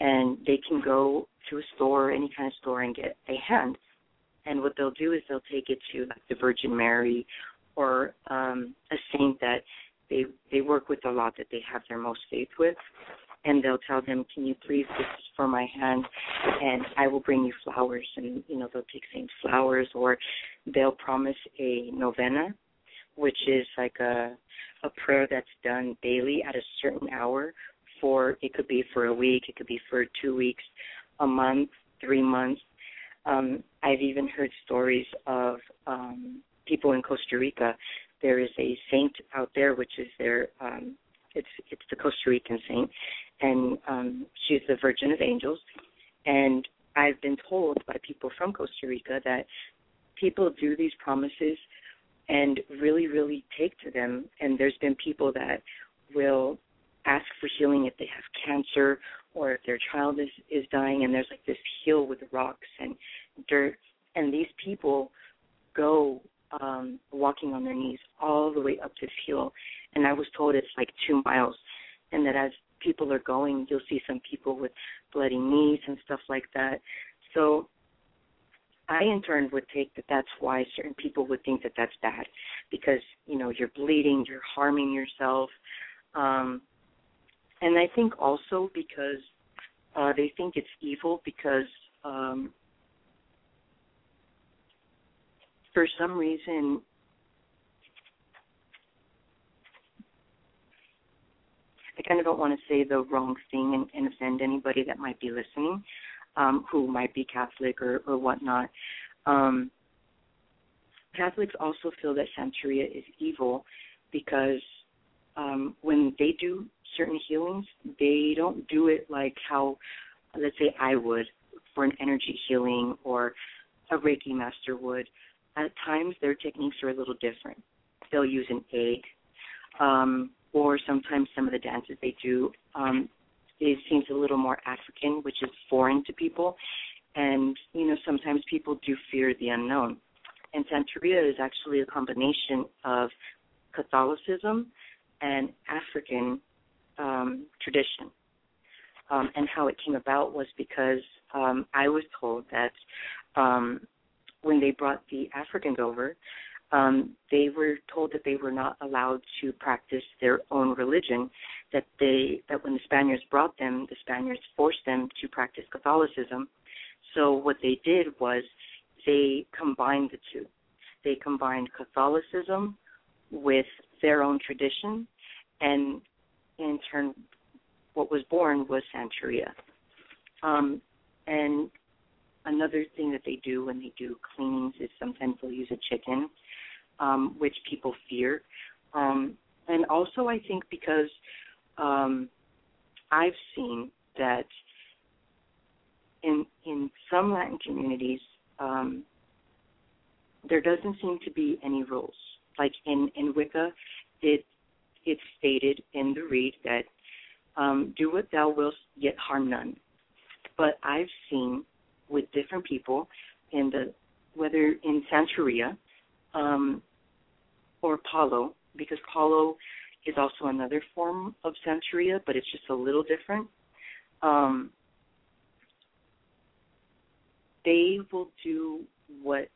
and they can go to a store, any kind of store, and get a hand. And what they'll do is they'll take it to like the Virgin Mary or um, a saint that they they work with a lot that they have their most faith with, and they'll tell them, "Can you please this is for my hand, and I will bring you flowers." And you know they'll take saint flowers, or they'll promise a novena, which is like a a prayer that's done daily at a certain hour for it could be for a week, it could be for two weeks, a month, three months. Um, I've even heard stories of um, people in Costa Rica. There is a saint out there, which is their um, it's it's the Costa Rican saint, and um, she's the Virgin of Angels. And I've been told by people from Costa Rica that people do these promises and really, really take to them. And there's been people that will ask for healing if they have cancer or if their child is is dying and there's like this hill with rocks and dirt and these people go um walking on their knees all the way up this hill and I was told it's like two miles and that as people are going you'll see some people with bloody knees and stuff like that. So I in turn would take that that's why certain people would think that that's bad because you know you're bleeding you're harming yourself um and I think also because uh, they think it's evil because um, for some reason I kind of don't want to say the wrong thing and, and offend anybody that might be listening, um, who might be Catholic or, or whatnot. Um, Catholics also feel that Santeria is evil because um, when they do certain healings, they don't do it like how, let's say, I would for an energy healing or a Reiki master would. At times, their techniques are a little different. They'll use an egg, um, or sometimes some of the dances they do. Um, it seems a little more African, which is foreign to people. And, you know, sometimes people do fear the unknown. And Santeria is actually a combination of Catholicism and African um, tradition. Um, and how it came about was because um, I was told that um, when they brought the Africans over, um, they were told that they were not allowed to practice their own religion. That they that when the Spaniards brought them, the Spaniards forced them to practice Catholicism. So what they did was they combined the two. They combined Catholicism with their own tradition, and in turn, what was born was Santeria. Um, and another thing that they do when they do cleanings is sometimes they'll use a chicken, um, which people fear. Um, and also, I think because um, I've seen that in in some Latin communities, um, there doesn't seem to be any rules. Like in in Wicca, it it's stated in the Rede that um, do what thou wilt, yet harm none. But I've seen with different people in the whether in Santeria um, or Palo, because Palo is also another form of Santeria, but it's just a little different. Um, they will do what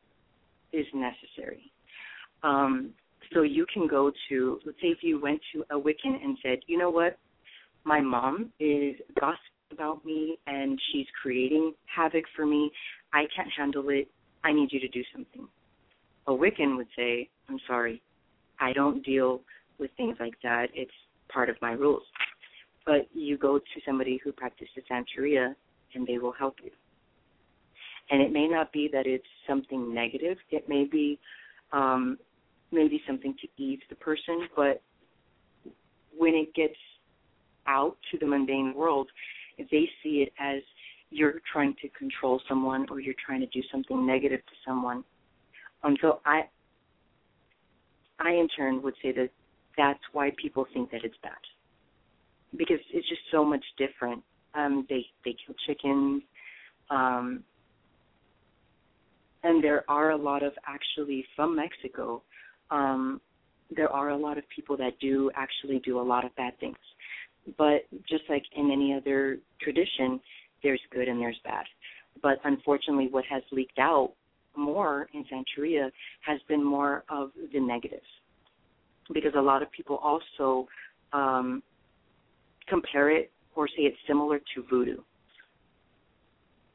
is necessary. Um, so you can go to, let's say, if you went to a Wiccan and said, you know what, my mom is gossiping about me and she's creating havoc for me. I can't handle it. I need you to do something. A Wiccan would say, I'm sorry, I don't deal with things like that. It's part of my rules. But you go to somebody who practices Santeria and they will help you. And it may not be that it's something negative. It may be um, maybe something to ease the person, but when it gets out to the mundane world, they see it as you're trying to control someone or you're trying to do something negative to someone. Um, so I, I in turn would say that that's why people think that it's bad because it's just so much different. Um, they they kill chickens, um, and there are a lot of actually from Mexico um, there are a lot of people that do actually do a lot of bad things. But just like in any other tradition, there's good and there's bad. But unfortunately, what has leaked out more in Santeria has been more of the negatives. Because a lot of people also um, compare it or say it's similar to voodoo.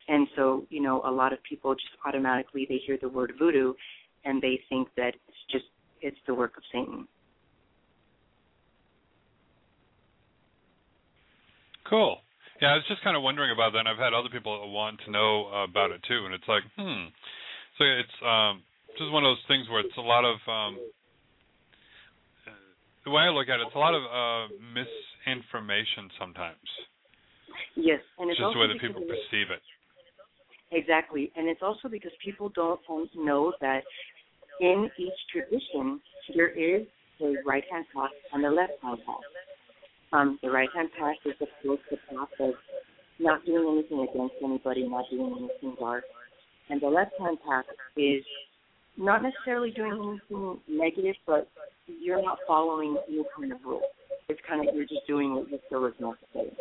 And so, you know, a lot of people just automatically they hear the word voodoo and they think that it's just it's the work of Satan. Cool. Yeah, I was just kind of wondering about that. and I've had other people want to know about it too, and it's like, hmm. So it's um, just one of those things where it's a lot of um, the way I look at it, it's a lot of uh, misinformation sometimes. Yes, and it's just the way that people perceive it. Exactly, and it's also because people don't know that in each tradition there is a right hand path and a left hand path. Um, the right hand path is of course the path of not doing anything against anybody, not doing anything dark, and the left hand path is not necessarily doing anything negative, but you're not following any kind of rule. It's kind of you're just doing what you feel is necessary.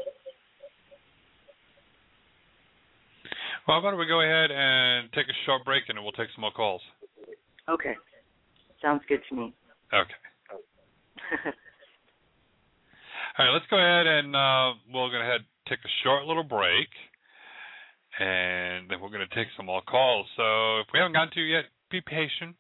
Well, how about we go ahead and take a short break, and we'll take some more calls. Okay, sounds good to me. Okay. All right, let's go ahead and uh, we're going to head take a short little break, and then we're going to take some more calls. So if we haven't gotten to you yet, be patient.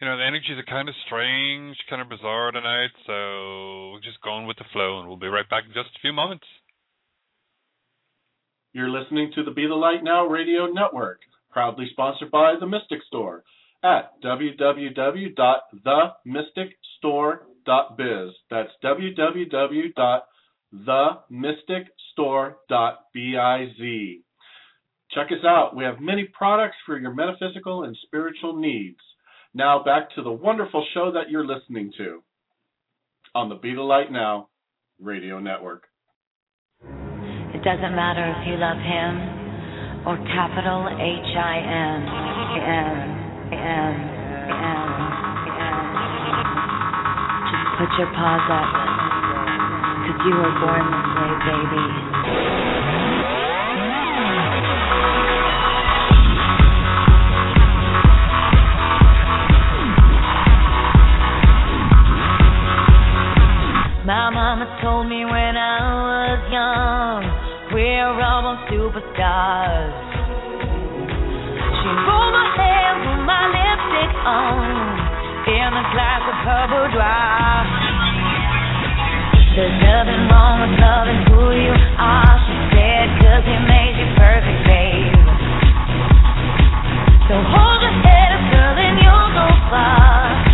You know, the energies are kind of strange, kind of bizarre tonight, so we're just going with the flow, and we'll be right back in just a few moments. You're listening to the Be the Light Now radio network, proudly sponsored by The Mystic Store at www.themysticstore.biz. That's www.themysticstore.biz. Check us out. We have many products for your metaphysical and spiritual needs. Now back to the wonderful show that you're listening to on the Be the Light Now radio network. It doesn't matter if you love him or capital H I M M M M. Just put your paws up, cause you were born this way, baby. My mama told me when I was young, we're all superstars. She rolled my hair, put my lipstick on, in a glass of her boudoir. There's nothing wrong with loving who you are, she said, cause you perfect, babe. So hold your head up, girl, and you'll go far.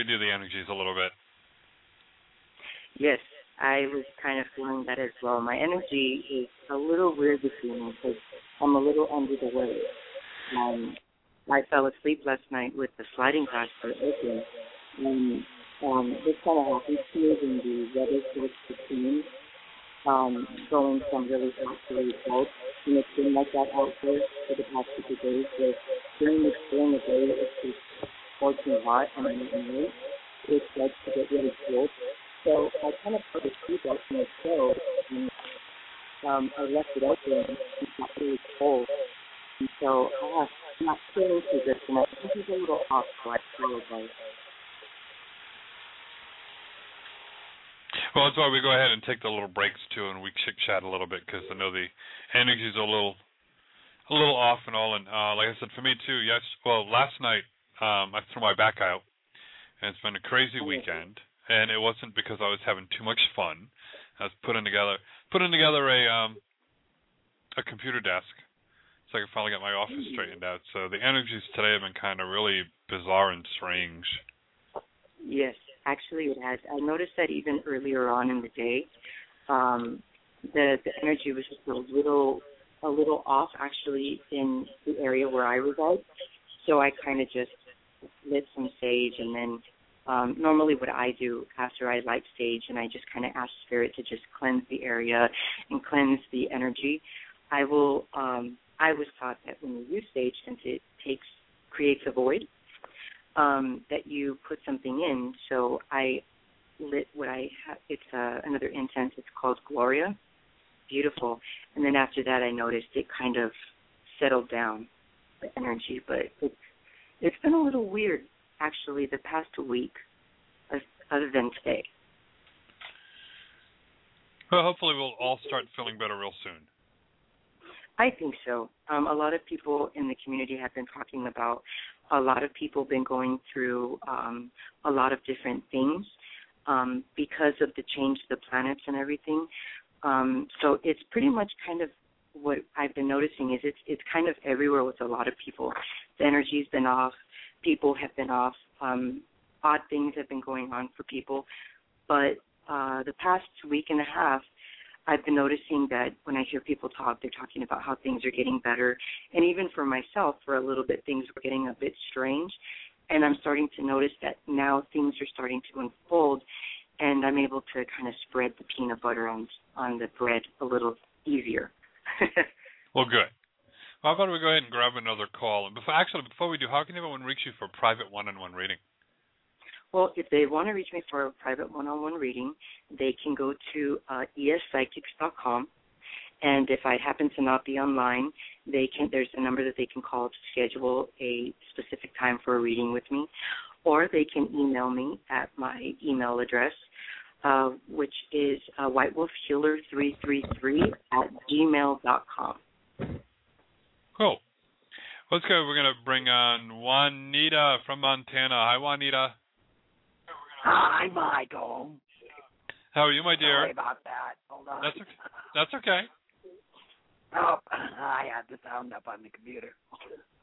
redo the energies a little bit. yes, I was kind of feeling that as well. My energy is a little weird this evening because I'm a little under the weather. Um, I fell asleep last night with the sliding glass door open, and um, this kind of happens to me when the weather starts to change, um, going from really hot to really cold. And it's been like that out there for the past couple days. Where during the during the day it's just scorching hot, and then at night it starts to get really cold. So I kind of put a sleep in the show, and um, I left it open. and It got really cold, and so I not feeling too good tonight. This is a little off, so I apologize. Well, that's why we go ahead and take the little breaks too, and we chit chat a little bit because I know the energies are a little, a little off and all. And uh, like I said, for me too. Yes. Well, last night um, I threw my back out, and it's been a crazy weekend. And it wasn't because I was having too much fun. I was putting together, putting together a um, a computer desk, so I could finally get my office straightened out. So the energies today have been kind of really bizarre and strange. Yes, actually it has. I noticed that even earlier on in the day, um, the the energy was just a little a little off actually in the area where I reside. So I kind of just lit some sage and then um, normally what I do after I light sage and I just kind of ask spirit to just cleanse the area and cleanse the energy. I will. Um, I was taught that when you use sage, since it takes creates a void, um, that you put something in. So I lit what I have. It's uh, another incense. It's called Gloria. Beautiful. And then after that, I noticed it kind of settled down the energy, but it's it's been a little weird actually the past week, other than today. Well, hopefully we'll all start feeling better real soon. I think so. Um, a lot of people in the community have been talking about. A lot of people been going through um, a lot of different things um, because of the change to the planets and everything. Um, so it's pretty much kind of what I've been noticing is it's it's kind of everywhere with a lot of people. The energy's been off. People have been off. Um, odd things have been going on for people, but uh, the past week and a half, I've been noticing that when I hear people talk, they're talking about how things are getting better. And even for myself, for a little bit, things were getting a bit strange. And I'm starting to notice that now things are starting to unfold, and I'm able to kind of spread the peanut butter on on the bread a little easier. Well, good. Well, how about we go ahead and grab another call? And before, actually, before we do, how can everyone reach you for a private one-on-one reading? Well, if they want to reach me for a private one-on-one reading, they can go to uh, espsychics.com, and if I happen to not be online, they can. There's a number that they can call to schedule a specific time for a reading with me, or they can email me at my email address, uh, which is uh, whitewolfhealer333 at gmail.com. Cool. Let's go. We're going to bring on Juanita from Montana. Hi, Juanita. Hi, Michael. How are you, my dear? Sorry about that. Hold on. That's okay. That's okay. Oh, I had the sound up on the computer.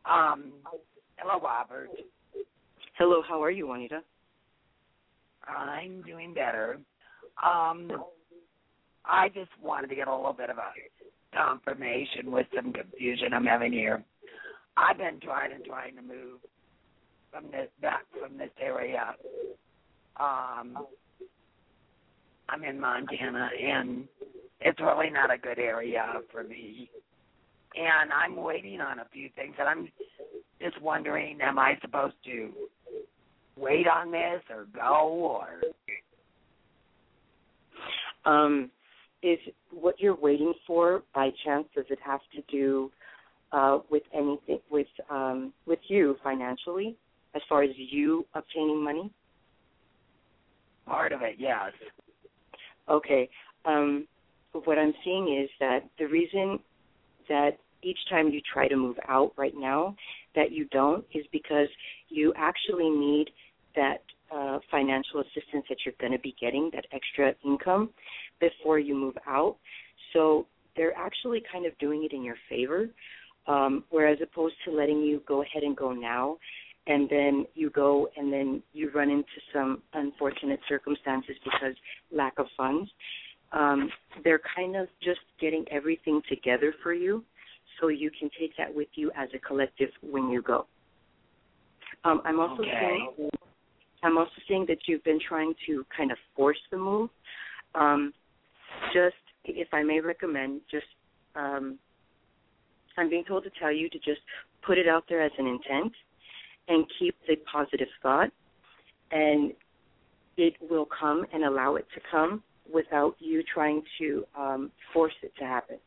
Um, hello, Robert. Hello, how are you, Juanita? I'm doing better. Um, I just wanted to get a little bit of a confirmation with some confusion I'm having here. I've been trying and trying to move from this back from this area. Um, I'm in Montana, and it's really not a good area for me. And I'm waiting on a few things, and I'm just wondering, am I supposed to wait on this or go or? Um, is what you're waiting for by chance? Does it have to do uh, with anything with um, with you financially, as far as you obtaining money? Part of it, yes. Okay. Um, what I'm seeing is that the reason that each time you try to move out right now that you don't is because you actually need that uh, financial assistance that you're going to be getting, that extra income, before you move out. So they're actually kind of doing it in your favor, um, whereas opposed to letting you go ahead and go now, and then you go and then you run into some unfortunate circumstances because lack of funds. Um, they're kind of just getting everything together for you, so you can take that with you as a collective when you go. Um, I'm also Okay. saying I'm also saying that you've been trying to kind of force the move. Um, just, if I may recommend, just um, I'm being told to tell you to just put it out there as an intent and keep the positive thought, and it will come and allow it to come without you trying to um, force it to happen.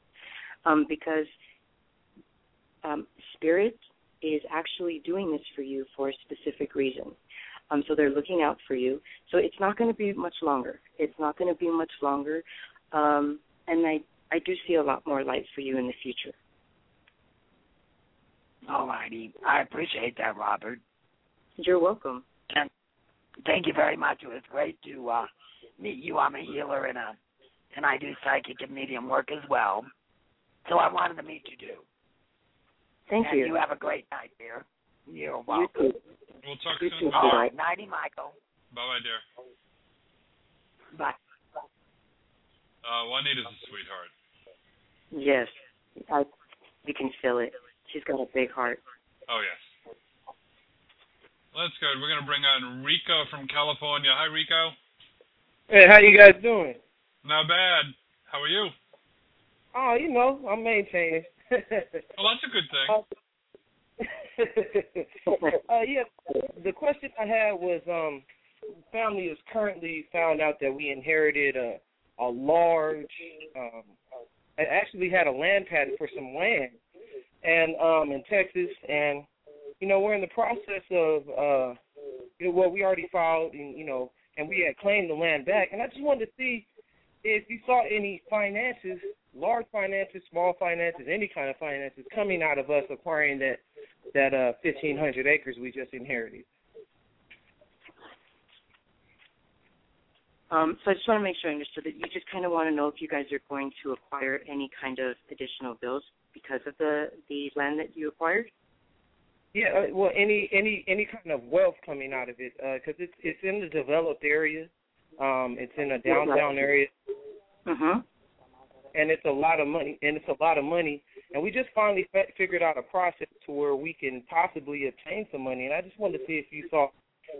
Um, because um, spirit is actually doing this for you for a specific reason. Um, so they're looking out for you. So it's not going to be much longer. It's not going to be much longer. Um, and I, I do see a lot more light for you in the future. Alrighty. I appreciate that, Robert. You're welcome. And thank you very much. It was great to uh, meet you. I'm a healer and a and I do psychic and medium work as well. So I wanted to meet you too. Thank and you. you have a great night, dear. You're You welcome. too. We'll talk You soon. too, Bye All right, nighty, Michael. bye, bye, dear. Bye. Uh, Juanita's a sweetheart. Yes, I, you can feel it. She's got a big heart. Oh yes. That's good. We're gonna bring on Rico from California. Hi, Rico. Hey, how you guys doing? Not bad. How are you? Oh, you know, I'm maintaining. Well, that's a good thing. uh, yeah, the question I had was, um, family has currently found out that we inherited a a large, um, actually had a land patent for some land, and um, in Texas, and you know we're in the process of, uh, you know, well we already filed, and you know, and we had claimed the land back, and I just wanted to see if you saw any finances, large finances, small finances, any kind of finances coming out of us acquiring that that uh 1500 acres we just inherited. Um, so I just want to make sure I understood that you just kind of want to know if you guys are going to acquire any kind of additional bills because of the the land that you acquired. Yeah, uh, well, any any any kind of wealth coming out of it, because it's it's in the developed area, um, it's in a downtown area, Mhm. And it's a lot of money, and it's a lot of money, and we just finally fa- figured out a process to where we can possibly obtain some money, and I just wanted to see if you saw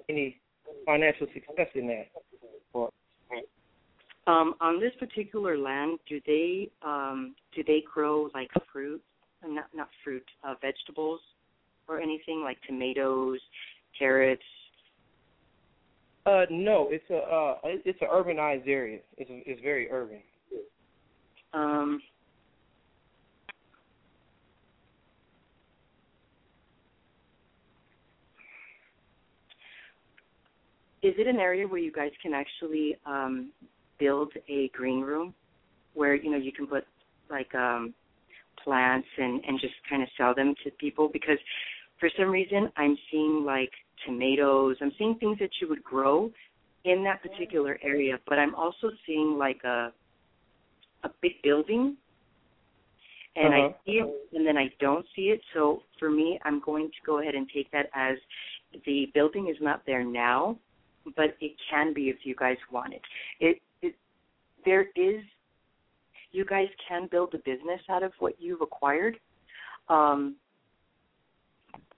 any financial success in that. Or, Um, on this particular land, do they um, do they grow like fruit, not not fruit, uh, vegetables, or anything like tomatoes, carrots? uh, no, it's a uh, it's an urbanized area. It's a, it's very urban. Um, is it an area where you guys can actually um, build a green room where you know you can put like um, plants and and just kind of sell them to people? Because for some reason I'm seeing like tomatoes. I'm seeing things that you would grow in that particular area, but I'm also seeing like a a big building and Uh-huh. I see it and then I don't see it. So for me, I'm going to go ahead and take that as the building is not there now, but it can be if you guys want it. It, it there is you guys can build a business out of what you've acquired. Um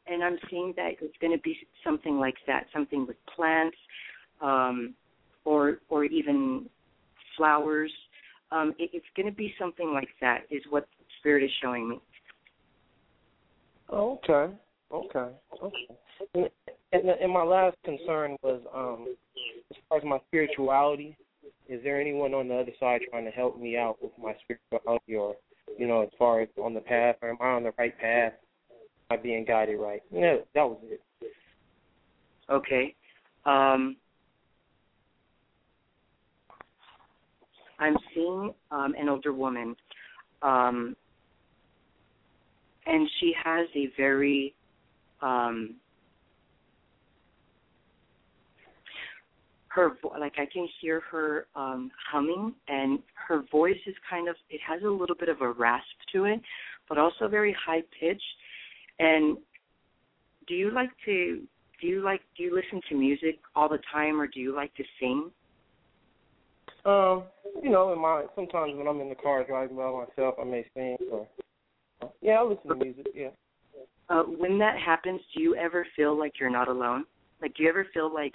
and I'm seeing that it's going to be something like that, something with plants, um, or or even flowers. Um, it, it's going to be something like that, is what Spirit is showing me. Oh, okay, okay, okay. And, and, my last concern was, um, as far as my spirituality, is there anyone on the other side trying to help me out with my spirituality, or you know, as far as on the path, or am I on the right path? Am I being guided right? Yeah, that was it. Okay. Um, I'm seeing um, an older woman, um, and she has a very um, her like I can hear her um humming and her voice is kind of it has a little bit of a rasp to it, but also very high pitched. And do you like to do you like do you listen to music all the time or do you like to sing? Um, you know, in my sometimes when I'm in the car driving by myself, I may sing or yeah, I listen to music. Yeah. Uh, when that happens, do you ever feel like you're not alone? Like, do you ever feel like,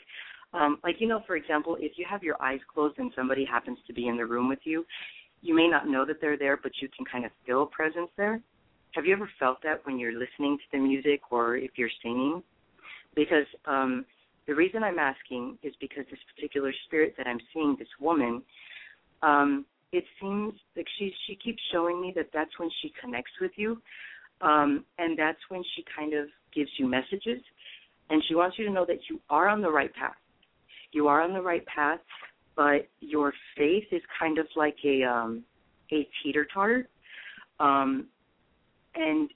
um, like you know, for example, if you have your eyes closed and somebody happens to be in the room with you, you may not know that they're there, but you can kind of feel a presence there. Have you ever felt that when you're listening to the music or if you're singing? Because um, the reason I'm asking is because this particular spirit that I'm seeing, this woman, um, it seems like she she keeps showing me that that's when she connects with you, um, and that's when she kind of gives you messages, and she wants you to know that you are on the right path. You are on the right path, but your faith is kind of like a um, a teeter totter, um, and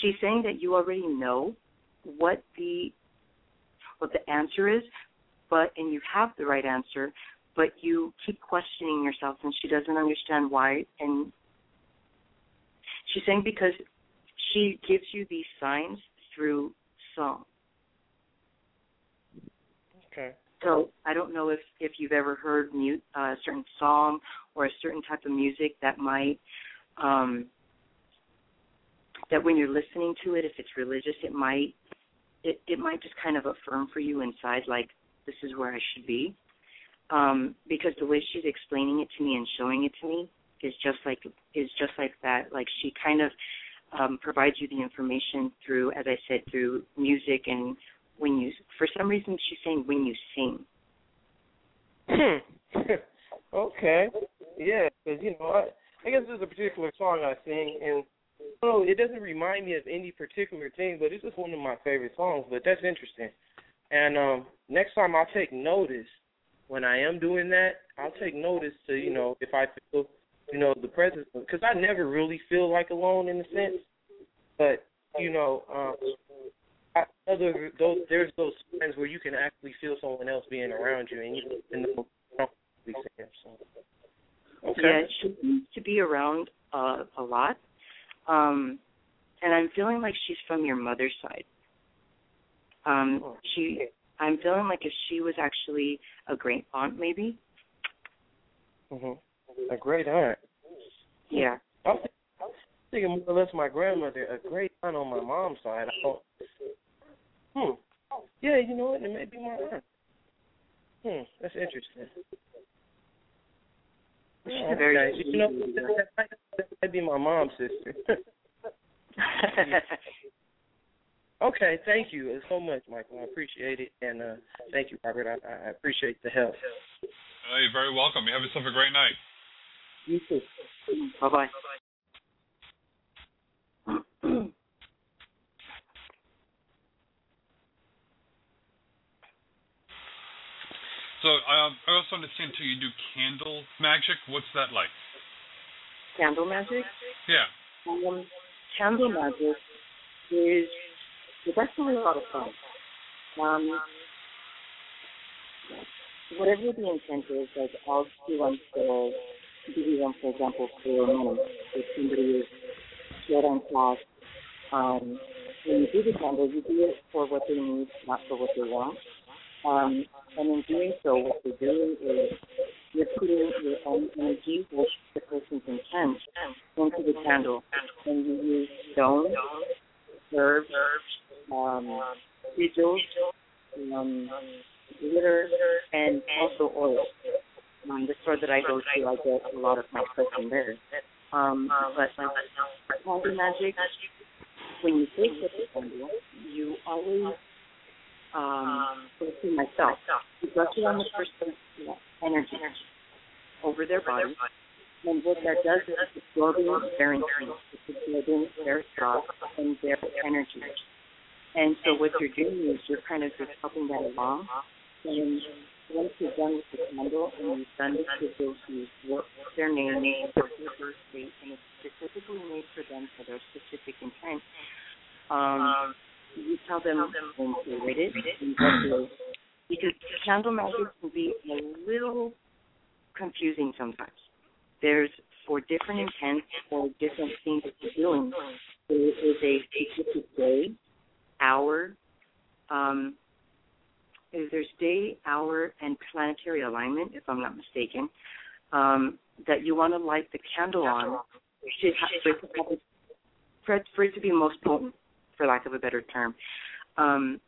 she's saying that you already know what the what the answer is, but and you have the right answer, but you keep questioning yourself and she doesn't understand why and she's saying because she gives you these signs through song. Okay. So I don't know if if you've ever heard mu- uh, a certain song or a certain type of music that might um that when you're listening to it, if it's religious, it might it it might just kind of affirm for you inside like this is where I should be. Um, because the way she's explaining it to me and showing it to me is just like is just like that. Like she kind of um, provides you the information through, as I said, through music and when you. For some reason, she's saying when you sing. okay. Yeah, because you know, I, I guess there's a particular song I sing, and know, it doesn't remind me of any particular thing, but it's just one of my favorite songs. But that's interesting. And um next time I'll take notice when I am doing that. I'll take notice to you know if I feel you know the presence because I never really feel like alone in a sense, but you know um I, other those there's those times where you can actually feel someone else being around you and you and know don't really say it, so. Okay. Yeah, she needs to be around uh, a lot. Um, and I'm feeling like she's from your mother's side. Um, she, I'm feeling like if she was actually a great aunt, maybe. hmm A great aunt. Yeah. I'm thinking more or less my grandmother, a great aunt on my mom's side. I don't. Hmm. Yeah, you know what? It may be my aunt. Hmm. That's interesting. She's Yeah, a very okay. You know, that might, that might be my mom's sister. okay, thank you so much, Michael. I appreciate it, and uh thank you, Robert. I, I appreciate the help. Oh, you're very welcome. You have yourself a great night. You too. Bye bye. So um, I also understand too. You do candle magic. What's that like? Candle magic. Yeah. Um, candle magic is it's actually a lot of fun. Um, whatever the intent is, like I'll do one for give you one for example for money. If somebody is short on cash, um, when you do the candle, you do it for what they need, not for what they want. Um, and in doing so, what you're doing is you're putting your own energy, which the person's intent, into the candle. And you use stones, herbs, um, sigils, um, glitter, and also oil. Um, the store that I go to, I get a lot of my stuff from there. Um, but like magic, when you take the candle, you always um, to myself, it on the person's energy over their body. And what that does is it's absorbing their energy, it's absorbing their thoughts and their energy. And so what you're doing is you're kind of just helping that along. And once you're done with the candle and you've done the sigils, you work their name, their birth date, and it's specifically made for them for their specific intent. Um, you tell them when to light it. because candle magic can be a little confusing sometimes. There's for different intents or different things that you're doing, there is a specific day, hour, um, there's day, hour, and planetary alignment, if I'm not mistaken, um, that you want to light the candle on to have, for, it, for it to be most potent, for lack of a better term. Um,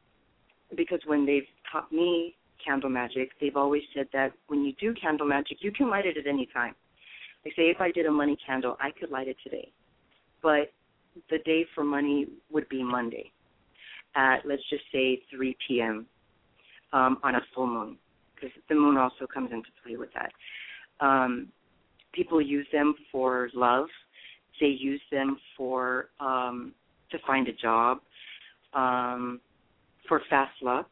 because when they've taught me candle magic, they've always said that when you do candle magic, you can light it at any time. Like say if I did a money candle, I could light it today. But the day for money would be Monday at let's just say 3 p.m. Um, on a full moon, because the moon also comes into play with that. Um, people use them for love. They use them for um, to find a job, um, for fast luck.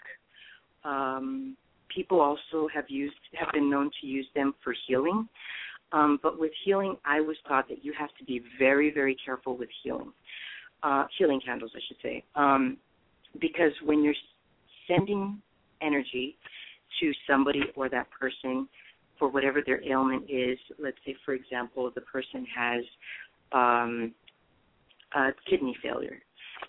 Um, people also have used have been known to use them for healing. Um, but with healing, I was taught that you have to be very, very careful with healing, uh, healing candles, I should say, um, because when you're sending energy to somebody or that person for whatever their ailment is, let's say, for example, the person has um, uh, kidney failure,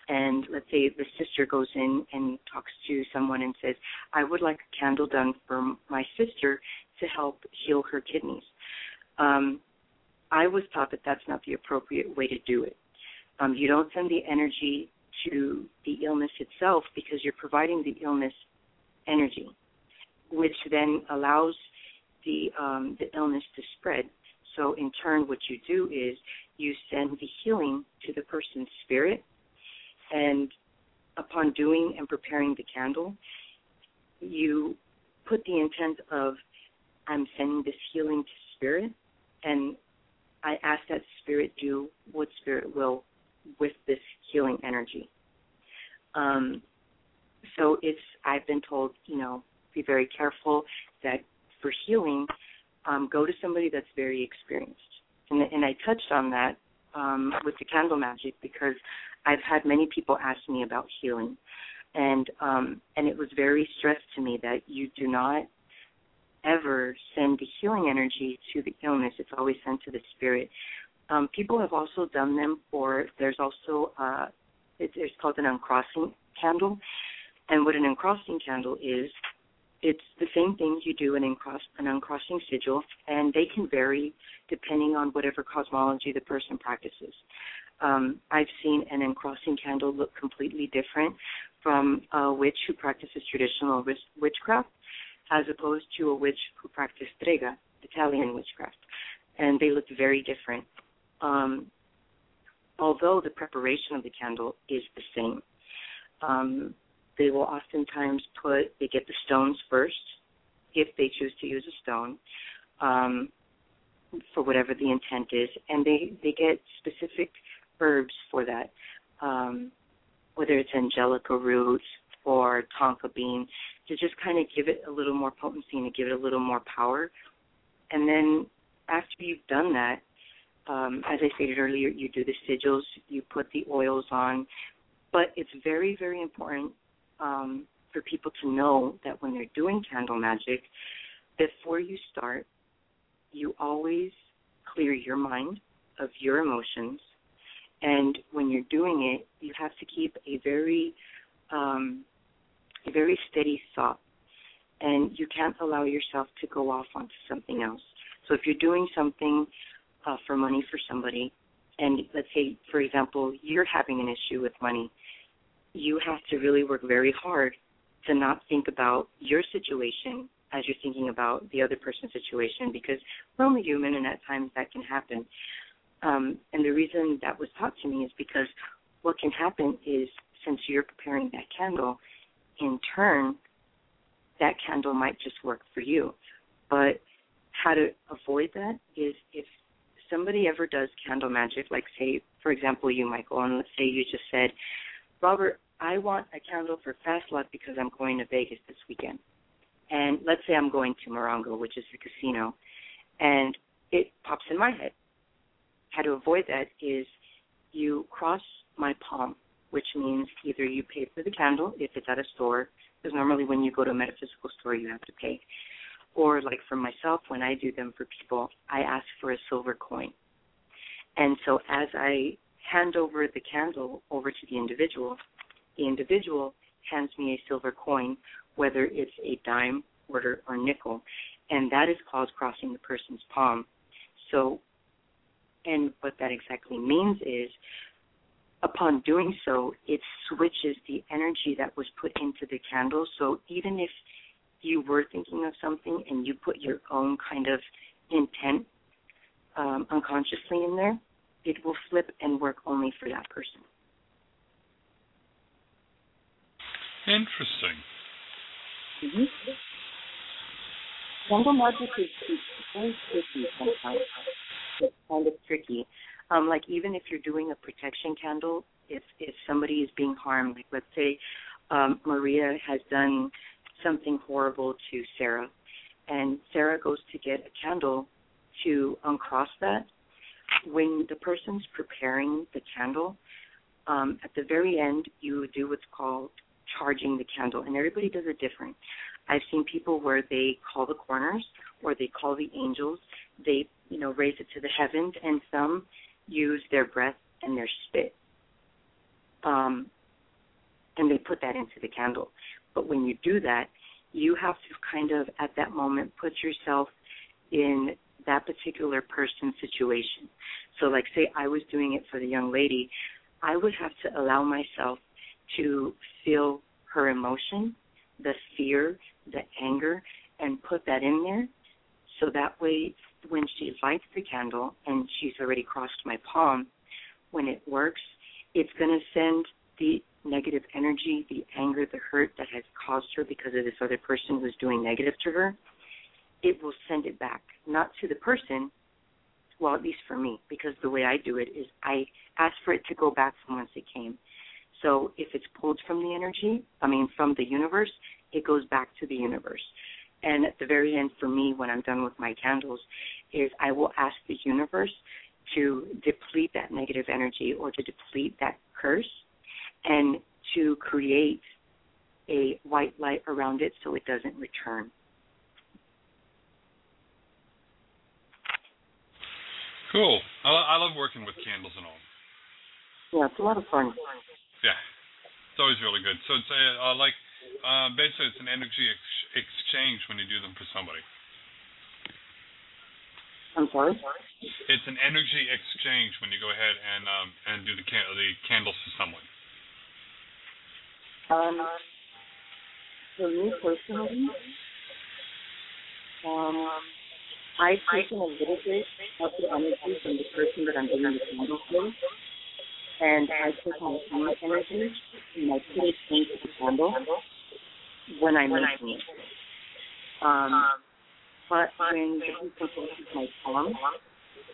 and let's say the sister goes in and talks to someone and says, "I would like a candle done for my sister to help heal her kidneys." um, I was taught that that's not the appropriate way to do it. Um, you don't send the energy to the illness itself because you're providing the illness energy, which then allows the um, the illness to spread. So in turn, what you do is you send the healing to the person's spirit, and upon doing and preparing the candle, you put the intent of I'm sending this healing to spirit, and I ask that spirit do what spirit will with this healing energy. Um, so it's I've been told, you know, be very careful that for healing, um, go to somebody that's very experienced. And, and I touched on that um, with the candle magic because I've had many people ask me about healing, and um, and it was very stressed to me that you do not ever send the healing energy to the illness. It's always sent to the spirit. Um, people have also done them for. There's also uh, it, it's called an uncrossing candle, and what an uncrossing candle is, it's the same thing you do in an uncrossing sigil, and they can vary depending on whatever cosmology the person practices. Um, I've seen an uncrossing candle look completely different from a witch who practices traditional witchcraft as opposed to a witch who practices strega, Italian witchcraft, and they look very different. Um, although the preparation of the candle is the same, um, they will oftentimes put they get the stones first, if they choose to use a stone, um, for whatever the intent is, and they they get specific herbs for that, um, whether it's angelica roots or tonka bean, to just kind of give it a little more potency and to give it a little more power. And then after you've done that, um, as I stated earlier, you do the sigils, you put the oils on, but it's very, very important um, for people to know that when they're doing candle magic, before you start, you always clear your mind of your emotions. And when you're doing it, you have to keep a very um, a very steady thought. And you can't allow yourself to go off onto something else. So if you're doing something uh, for money for somebody, and let's say, for example, you're having an issue with money, you have to really work very hard to not think about your situation as you're thinking about the other person's situation because we're only human and at times that can happen. Um, and the reason that was taught to me is because what can happen is since you're preparing that candle, in turn, that candle might just work for you. But how to avoid that is if somebody ever does candle magic, like say, for example, you, Michael, and let's say you just said, Robert, I want a candle for fast luck because I'm going to Vegas this weekend. And let's say I'm going to Morongo, which is the casino, and it pops in my head. How to avoid that is you cross my palm which means either you pay for the candle if it's at a store, because normally when you go to a metaphysical store you have to pay, or like for myself when I do them for people, I ask for a silver coin. And so as I hand over the candle over to the individual, the individual hands me a silver coin, whether it's a dime, quarter, or nickel, and that is called crossing the person's palm. So, and what that exactly means is, upon doing so, it switches the energy that was put into the candle. So even if you were thinking of something and you put your own kind of intent um, unconsciously in there, it will flip and work only for that person. Interesting. Mm-hmm. Candle magic is, is very tricky sometimes. It's kind of tricky. Um, like even if you're doing a protection candle, if if somebody is being harmed, like let's say um, Maria has done something horrible to Sarah, and Sarah goes to get a candle to uncross that. When the person's preparing the candle, um, at the very end, you do what's called charging the candle, and everybody does it different. I've seen people where they call the corners or they call the angels, they you know raise it to the heavens, and some use their breath and their spit, um, and they put that into the candle. But when you do that, you have to kind of at that moment put yourself in that particular person's situation. So, like, say I was doing it for the young lady, I would have to allow myself to feel her emotion, the fear, the anger, and put that in there. So that way, when she lights the candle and she's already crossed my palm, when it works, it's going to send the negative energy, the anger, the hurt that has caused her because of this other person who's doing negative to her. It will send it back, not to the person, well, at least for me, because the way I do it is I ask for it to go back from whence it came. So if it's pulled from the energy, I mean from the universe, it goes back to the universe. And at the very end, for me, when I'm done with my candles, is I will ask the universe to deplete that negative energy or to deplete that curse and to create a white light around it so it doesn't return. Cool. I, lo- I love working with candles and all. Yeah, it's a lot of fun. Yeah, it's always really good. So it's a, uh, like uh, basically it's an energy ex- exchange when you do them for somebody. I'm sorry. It's an energy exchange when you go ahead and um, and do the can- the candles to someone. Um, for me personally, um, I've taken a little bit of the energy from the person that I'm doing the candles with, and I take my own energy and I put it into the candle when I'm making it. Um, but when the people my palm,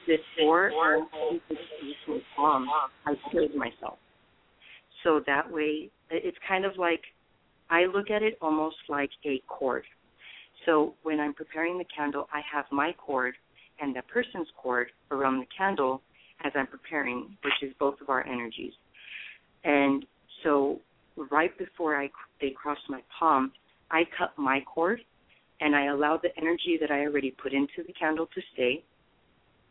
before I touch my palm, I killed myself. So that way, it's kind of like I look at it almost like a cord. So when I'm preparing the candle, I have my cord and the person's cord around the candle as I'm preparing, which is both of our energies. And so right before I they cross my palm, I cut my cord and I allow the energy that I already put into the candle to stay,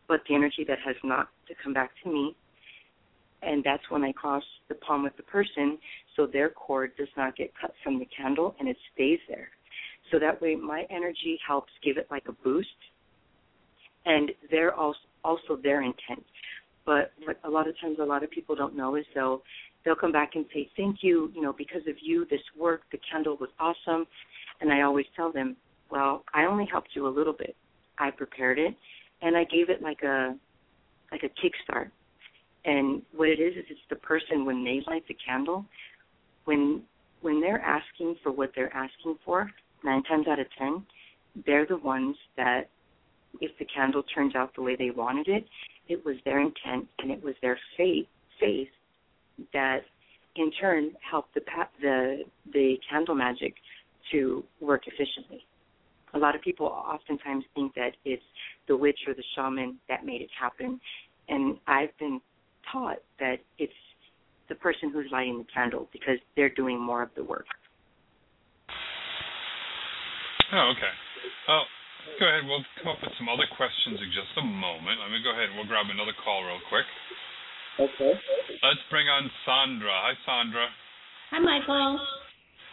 but the energy that has not to come back to me. And that's when I cross the palm with the person so their cord does not get cut from the candle and it stays there. So that way my energy helps give it like a boost and they're also also their intent. But what a lot of times a lot of people don't know is they'll they'll come back and say, Thank you, you know, because of you this work, the candle was awesome and I always tell them, Well, I only helped you a little bit. I prepared it and I gave it like a like a kickstart. And what it is is it's the person when they light the candle, when when they're asking for what they're asking for, nine times out of ten, they're the ones that if the candle turns out the way they wanted it, it was their intent and it was their faith faith that in turn helped the the the candle magic to work efficiently. A lot of people oftentimes think that it's the witch or the shaman that made it happen, and I've been taught that it's the person who's lighting the candle because they're doing more of the work. Oh, okay. Oh, go ahead. We'll come up with some other questions in just a moment. Let me go ahead and we'll grab another call real quick. Okay. Let's bring on Sandra. Hi, Sandra. Hi, Michael.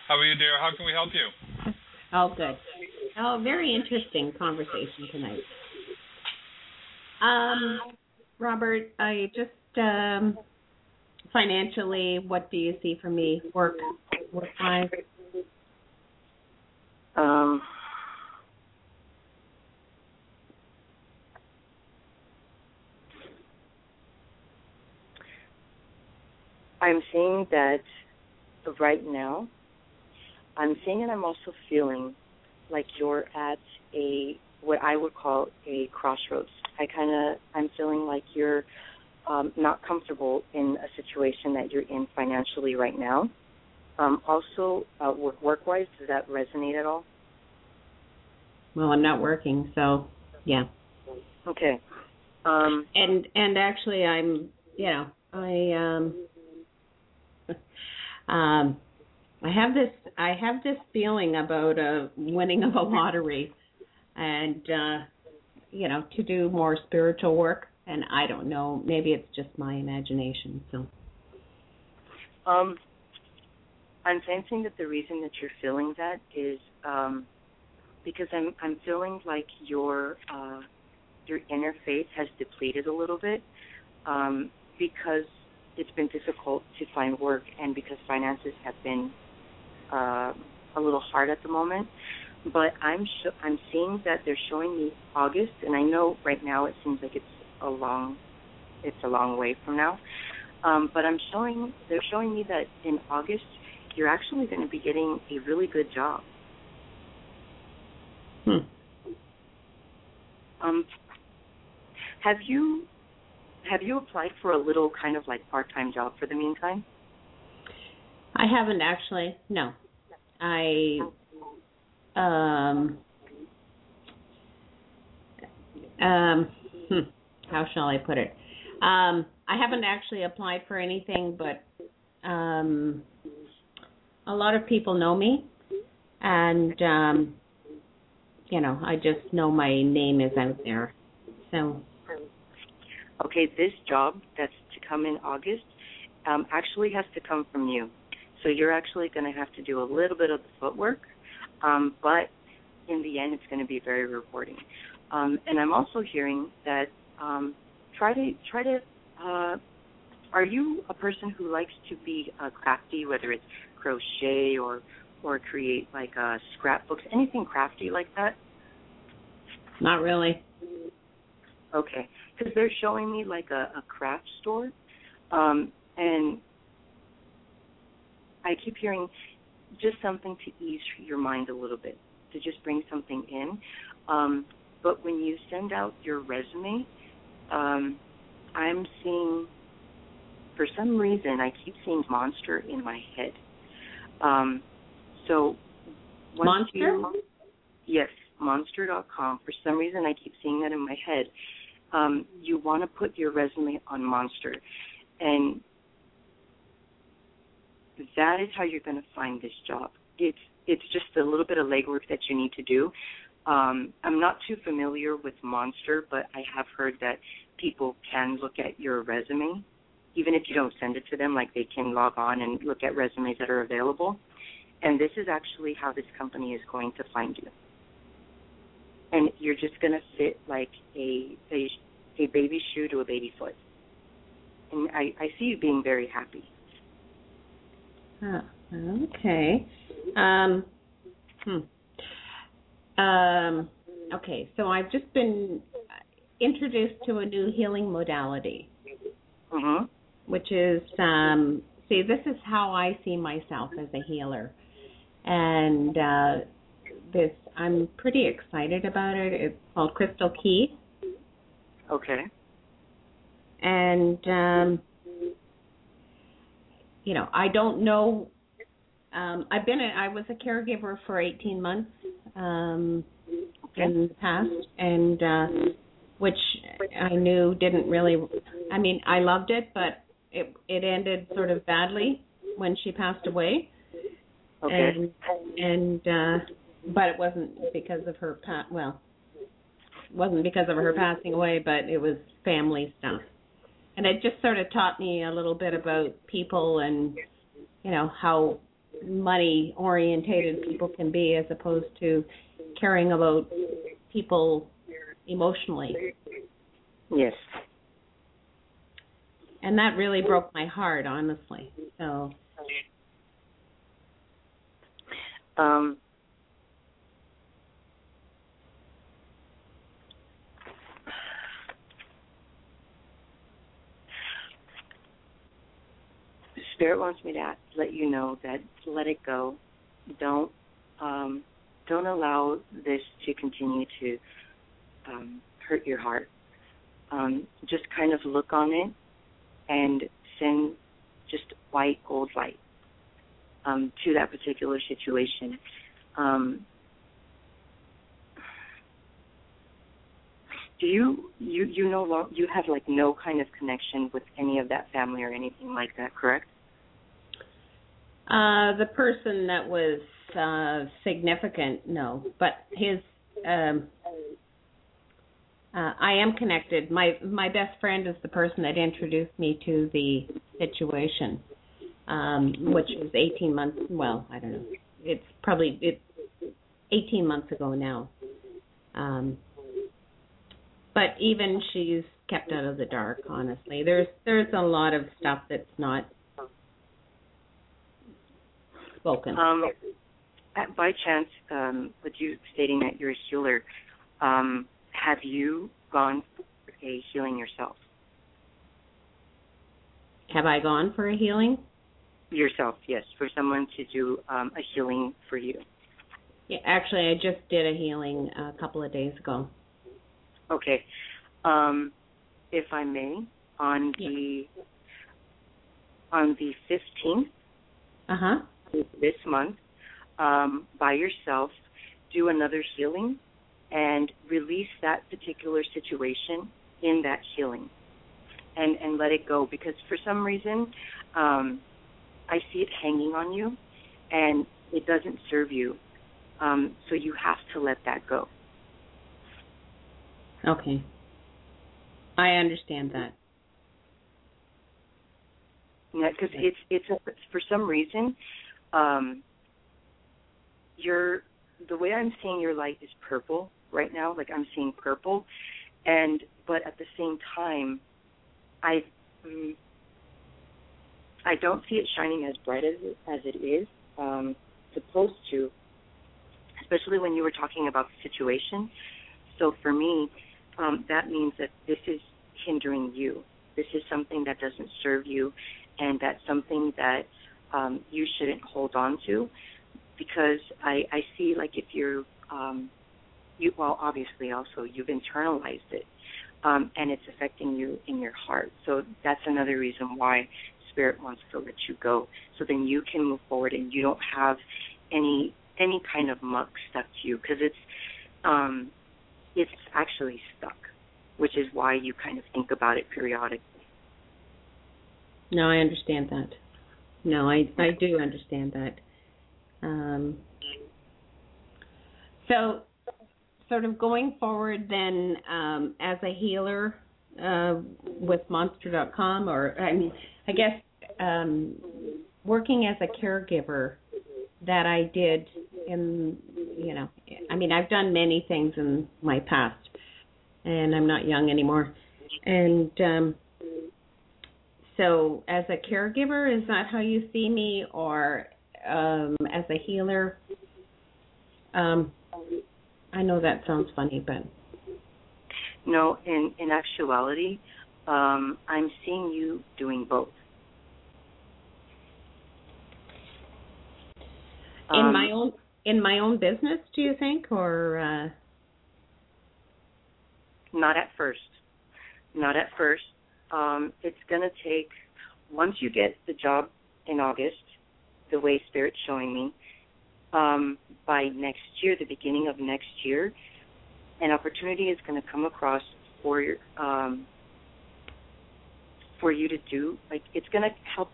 How are you, dear? How can we help you? Oh, good. Oh, very interesting conversation tonight. Um, Robert, I just um, financially, what do you see for me? Work, work wise. Um, I'm seeing that right now, I'm seeing and I'm also feeling like you're at a what I would call a crossroads. I kind of I'm feeling like you're um, not comfortable in a situation that you're in financially right now. Um, also, uh, work work wise, does that resonate at all? Well, I'm not working, so yeah. Okay. Um, and and actually, I'm you know I um um I have this I have this feeling about a winning of a lottery, and uh you know to do more spiritual work. And I don't know, maybe it's just my imagination. So Um, I'm sensing that the reason that you're feeling that is um, because I'm I'm feeling like your uh, your inner faith has depleted a little bit um, because it's been difficult to find work and because finances have been uh, a little hard at the moment. But I'm sh- I'm seeing that they're showing me August, and I know right now it seems like it's a long it's a long way from now. Um, but I'm showing they're showing me that in August you're actually going to be getting a really good job. Hmm. Um, have you have you applied for a little kind of like part time job for the meantime? I haven't actually. No, I um um hmm, how shall I put it? Um, I haven't actually applied for anything, but um, a lot of people know me, and um, you know, I just know my name is out there. So Okay, this job that's to come in August um, actually has to come from you. So you're actually going to have to do a little bit of the footwork, um, but in the end, it's going to be very rewarding. Um, and I'm also hearing that um, try to try to. Uh, are you a person who likes to be uh, crafty, whether it's crochet or or create like uh, scrapbooks, anything crafty like that? not really. Okay, because they're showing me like a, a craft store, um, and I keep hearing just something to ease your mind a little bit, to just bring something in. Um, but when you send out your resume, um, I'm seeing, for some reason, I keep seeing monster in my head. Um, so Monster? You, yes, monster.com. For some reason, I keep seeing that in my head. Um, you want to put your resume on Monster, and that is how you're going to find this job. It's it's just a little bit of legwork that you need to do. Um, I'm not too familiar with Monster, but I have heard that people can look at your resume, even if you don't send it to them. Like they can log on and look at resumes that are available. And this is actually how this company is going to find you. And you're just going to fit like a, a a baby shoe to a baby foot. And I, I see you being very happy. Huh. Okay. Um, hmm. Um, okay, so I've just been introduced to a new healing modality, Mm-hmm. Which is um, see, this is how I see myself as a healer, and uh, this I'm pretty excited about it. It's called Crystal Key, Okay. and um, you know I don't know. Um, I've been a, I was a caregiver for 18 months um, in the past, and uh, which I knew didn't really. I mean, I loved it, but it it ended sort of badly when she passed away. Okay. And and uh but it wasn't because of her pa- well, it wasn't because of her passing away, but it was family stuff. And it just sort of taught me a little bit about people and you know how money orientated people can be as opposed to caring about people emotionally. Yes. And that really broke my heart, honestly. So Um, Spirit wants me to let you know that let it go. Don't um, don't allow this to continue to um, hurt your heart. Um, just kind of look on it and send just white gold light um, to that particular situation. Um, do you you you no lo- you have like no kind of connection with any of that family or anything like that, correct? Uh, the person that was uh, significant, no, but his. Um, uh, I am connected. My my best friend is the person that introduced me to the situation, um, which was 18 months. Well, I don't know. It's probably it's 18 months ago now. Um, but even she's kept out of the dark. Honestly, there's there's a lot of stuff that's not spoken. Um, by chance, um, with you stating that you're a healer, um, have you gone for a healing yourself? Have I gone for a healing? Yourself, yes, for someone to do um, a healing for you. Yeah, actually, I just did a healing a couple of days ago. Okay. Um, if I may, on the on the fifteenth Uh huh. this month, um, by yourself, do another healing and release that particular situation in that healing, and and let it go because for some reason, um, I see it hanging on you, and it doesn't serve you. Um, so you have to let that go. Okay. I understand that. Yeah, because it's it's a, for some reason, um, your the way I'm seeing your light is purple right now. Like I'm seeing purple, and but at the same time, I mm, I don't see it shining as bright as as it is um, supposed to. Especially when you were talking about the situation. So for me, um, that means that this is hindering you. This is something that doesn't serve you, and that's something that um, you shouldn't hold on to, because I, I see like if you're, um, you well obviously also you've internalized it, um, and it's affecting you in your heart. So that's another reason why Spirit wants to let you go, so then you can move forward and you don't have any any kind of muck stuck to you, because it's um, it's actually stuck, which is why you kind of think about it periodically. No, I understand that. No, I I do understand that. Um, so, sort of going forward, then um, as a healer uh, with Monster.com, or I mean, I guess um, working as a caregiver that I did in you know, I mean, I've done many things in my past, and I'm not young anymore, and um, so as a caregiver, is that how you see me, or um, as a healer? Um, I know that sounds funny, but No, in in actuality, um, I'm seeing you doing both. in Um, my own in my own business, do you think, or uh, Not at first. Not at first. Um, it's going to take, once you get the job in August, the way Spirit's showing me, um, by next year, the beginning of next year, an opportunity is going to come across for um, for you to do. Like it's gonna help.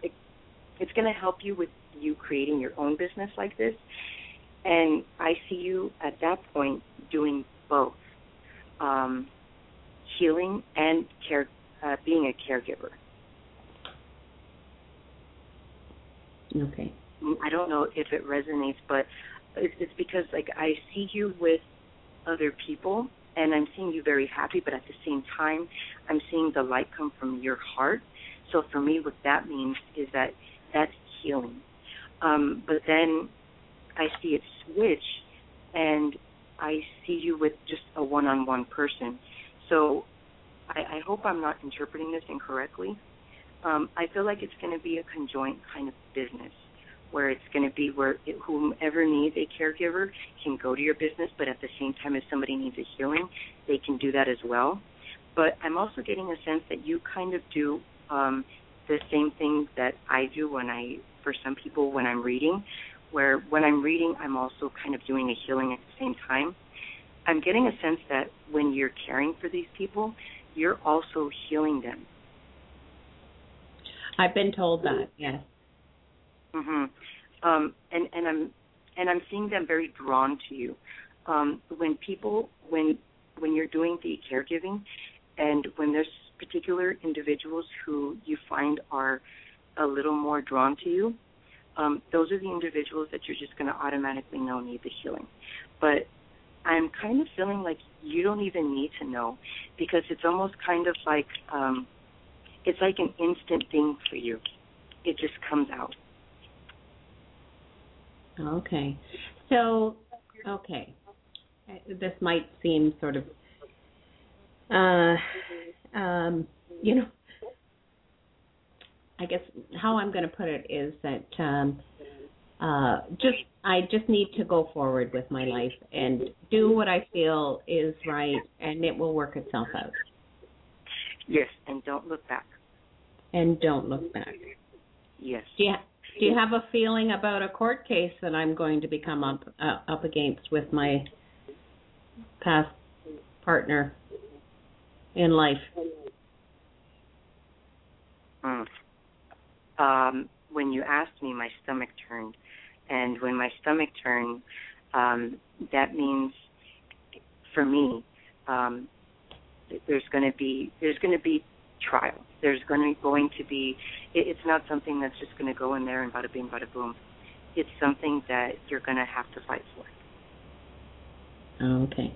It's gonna help you with you creating your own business like this. And I see you at that point doing both, um, healing and care, uh, being a caregiver. Okay. I don't know if it resonates, but it's, it's because like I see you with other people, and I'm seeing you very happy, but at the same time, I'm seeing the light come from your heart. So for me, what that means is that that's healing. Um, but then I see it switch, and I see you with just a one-on-one person. So I, I hope I'm not interpreting this incorrectly. Um, I feel like it's going to be a conjoint kind of business where it's going to be where it, whomever needs a caregiver can go to your business, but at the same time, if somebody needs a healing, they can do that as well. But I'm also getting a sense that you kind of do um, the same thing that I do when I, for some people, when I'm reading, where when I'm reading, I'm also kind of doing a healing at the same time. I'm getting a sense that when you're caring for these people, you're also healing them. I've been told that. Yes. Mhm. Um, and and I'm and I'm seeing them very drawn to you. Um, when people when when you're doing the caregiving, and when there's particular individuals who you find are a little more drawn to you, um, those are the individuals that you're just going to automatically know need the healing. But I'm kind of feeling like you don't even need to know because it's almost kind of like um, it's like an instant thing for you. It just comes out. Okay. So, okay. This might seem sort of, uh, um, you know, I guess how I'm going to put it is that um, uh, just I just need to go forward with my life and do what I feel is right, and it will work itself out. Yes, and don't look back. And don't look back. Yes. Do you, do you have a feeling about a court case that I'm going to become up uh, up against with my past partner in life? Mm. Um, when you asked me, my stomach turned, and when my stomach turned, um, that means for me, um, there's going to be there's going to be trial. There's going to going to be. It, it's not something that's just going to go in there and bada bing, bada boom. It's something that you're going to have to fight for. Okay.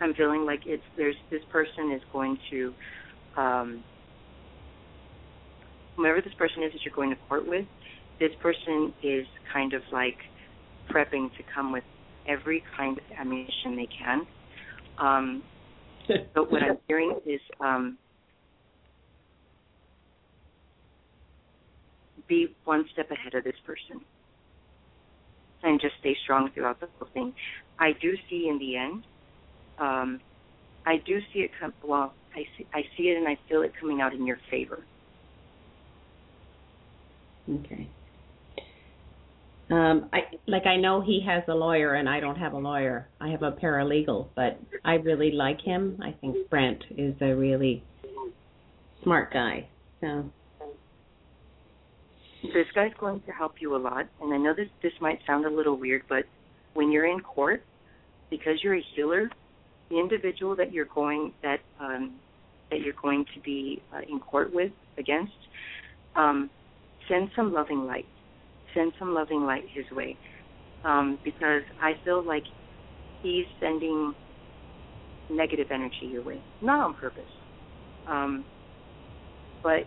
I'm feeling like it's there's this person is going to um whomever this person is that you're going to court with, this person is kind of like prepping to come with every kind of ammunition they can. Um but what I'm hearing is um be one step ahead of this person and just stay strong throughout the whole thing. I do see in the end um, I do see it come. Well, I see, I see it and I feel it coming out in your favor. Okay. Um, I like I know he has a lawyer and I don't have a lawyer. I have a paralegal, but I really like him. I think Brent is a really smart guy. So this guy's going to help you a lot, and I know this this might sound a little weird, but when you're in court, because you're a healer, the individual that you're going that um, that you're going to be uh, in court with against, um, send some loving light. Send some loving light his way, um, because I feel like he's sending negative energy your way, not on purpose, um, but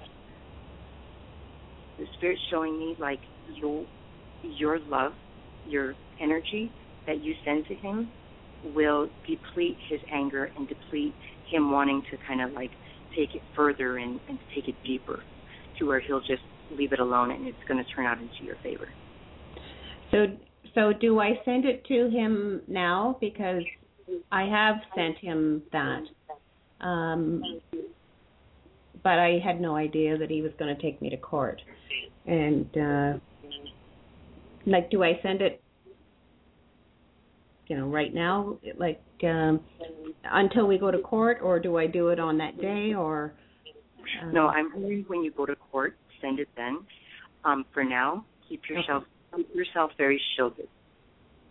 the spirit's showing me like your your love, your energy that you send to him will deplete his anger and deplete him wanting to kind of like take it further and, and take it deeper to where he'll just leave it alone and it's going to turn out into your favor. So so do I send it to him now because I have sent him that. Um but I had no idea that he was going to take me to court. And uh like do I send it you know right now like um until we go to court, or do I do it on that day, or? uh, No, I'm hearing when you go to court, send it then. Um, for now, keep yourself keep yourself very shielded.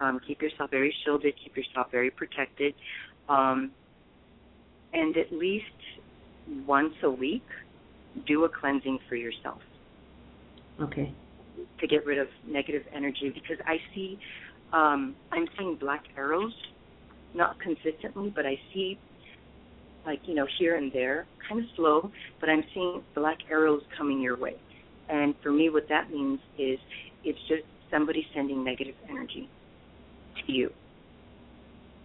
Um, keep yourself very shielded. Keep yourself very protected. Um, and at least once a week, do a cleansing for yourself Okay. to get rid of negative energy because I see um I'm seeing black arrows not consistently but I see like you know here and there kind of slow but I'm seeing black arrows coming your way. And for me what that means is it's just somebody sending negative energy to you.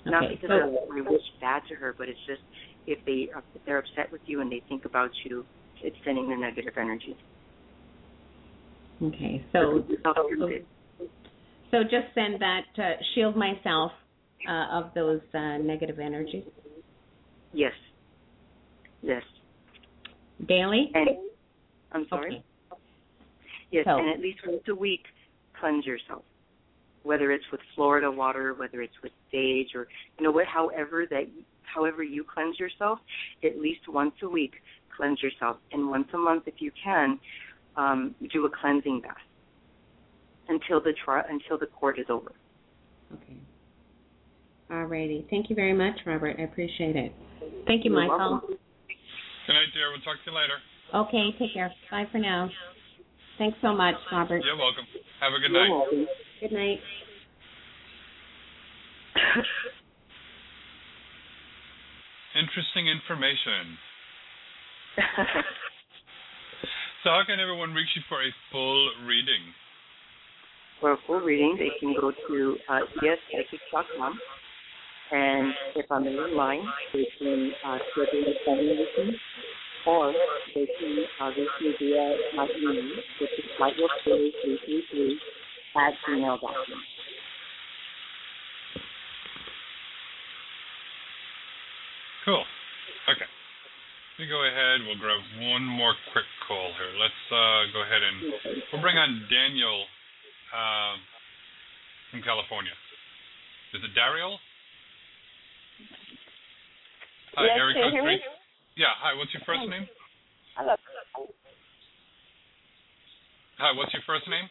Not because so- I wish bad to her but it's just if they if they're upset with you and they think about you it's sending the negative energy. Okay. So, so, so just send that, uh, shield myself uh, of those uh, negative energies yes yes daily. And I'm sorry. Yes, So- and at least once a week, cleanse yourself. Whether it's with Florida water, whether it's with sage, or you know what, however that, however you cleanse yourself, at least once a week, cleanse yourself, and once a month, if you can, um, do a cleansing bath until the tri- until the court is over. Okay. Alrighty. Thank you very much, Robert. I appreciate it. Thank you, You're Michael. welcome. Good night, dear. We'll talk to you later. Okay. Take care. Bye for now. Thanks so much, Robert. You're welcome. Have a good You're night. welcome. Good night. Interesting information. So how can everyone reach you for a full reading? For a full reading, they can go to uh, espsychic.com. And if I'm in line, they can uh, schedule appointment with me, or they can uh, reach me via my email, which is lightwork333 at gmail.com. Cool. Okay. We go ahead. We'll grab one more quick call here. Let's uh, go ahead and we'll bring on Daniel um, from California. Is it Daryl? Hi, Yes, Eric can you hear me? Yeah. Hi. What's your first name? Hello. Hi. What's your first name?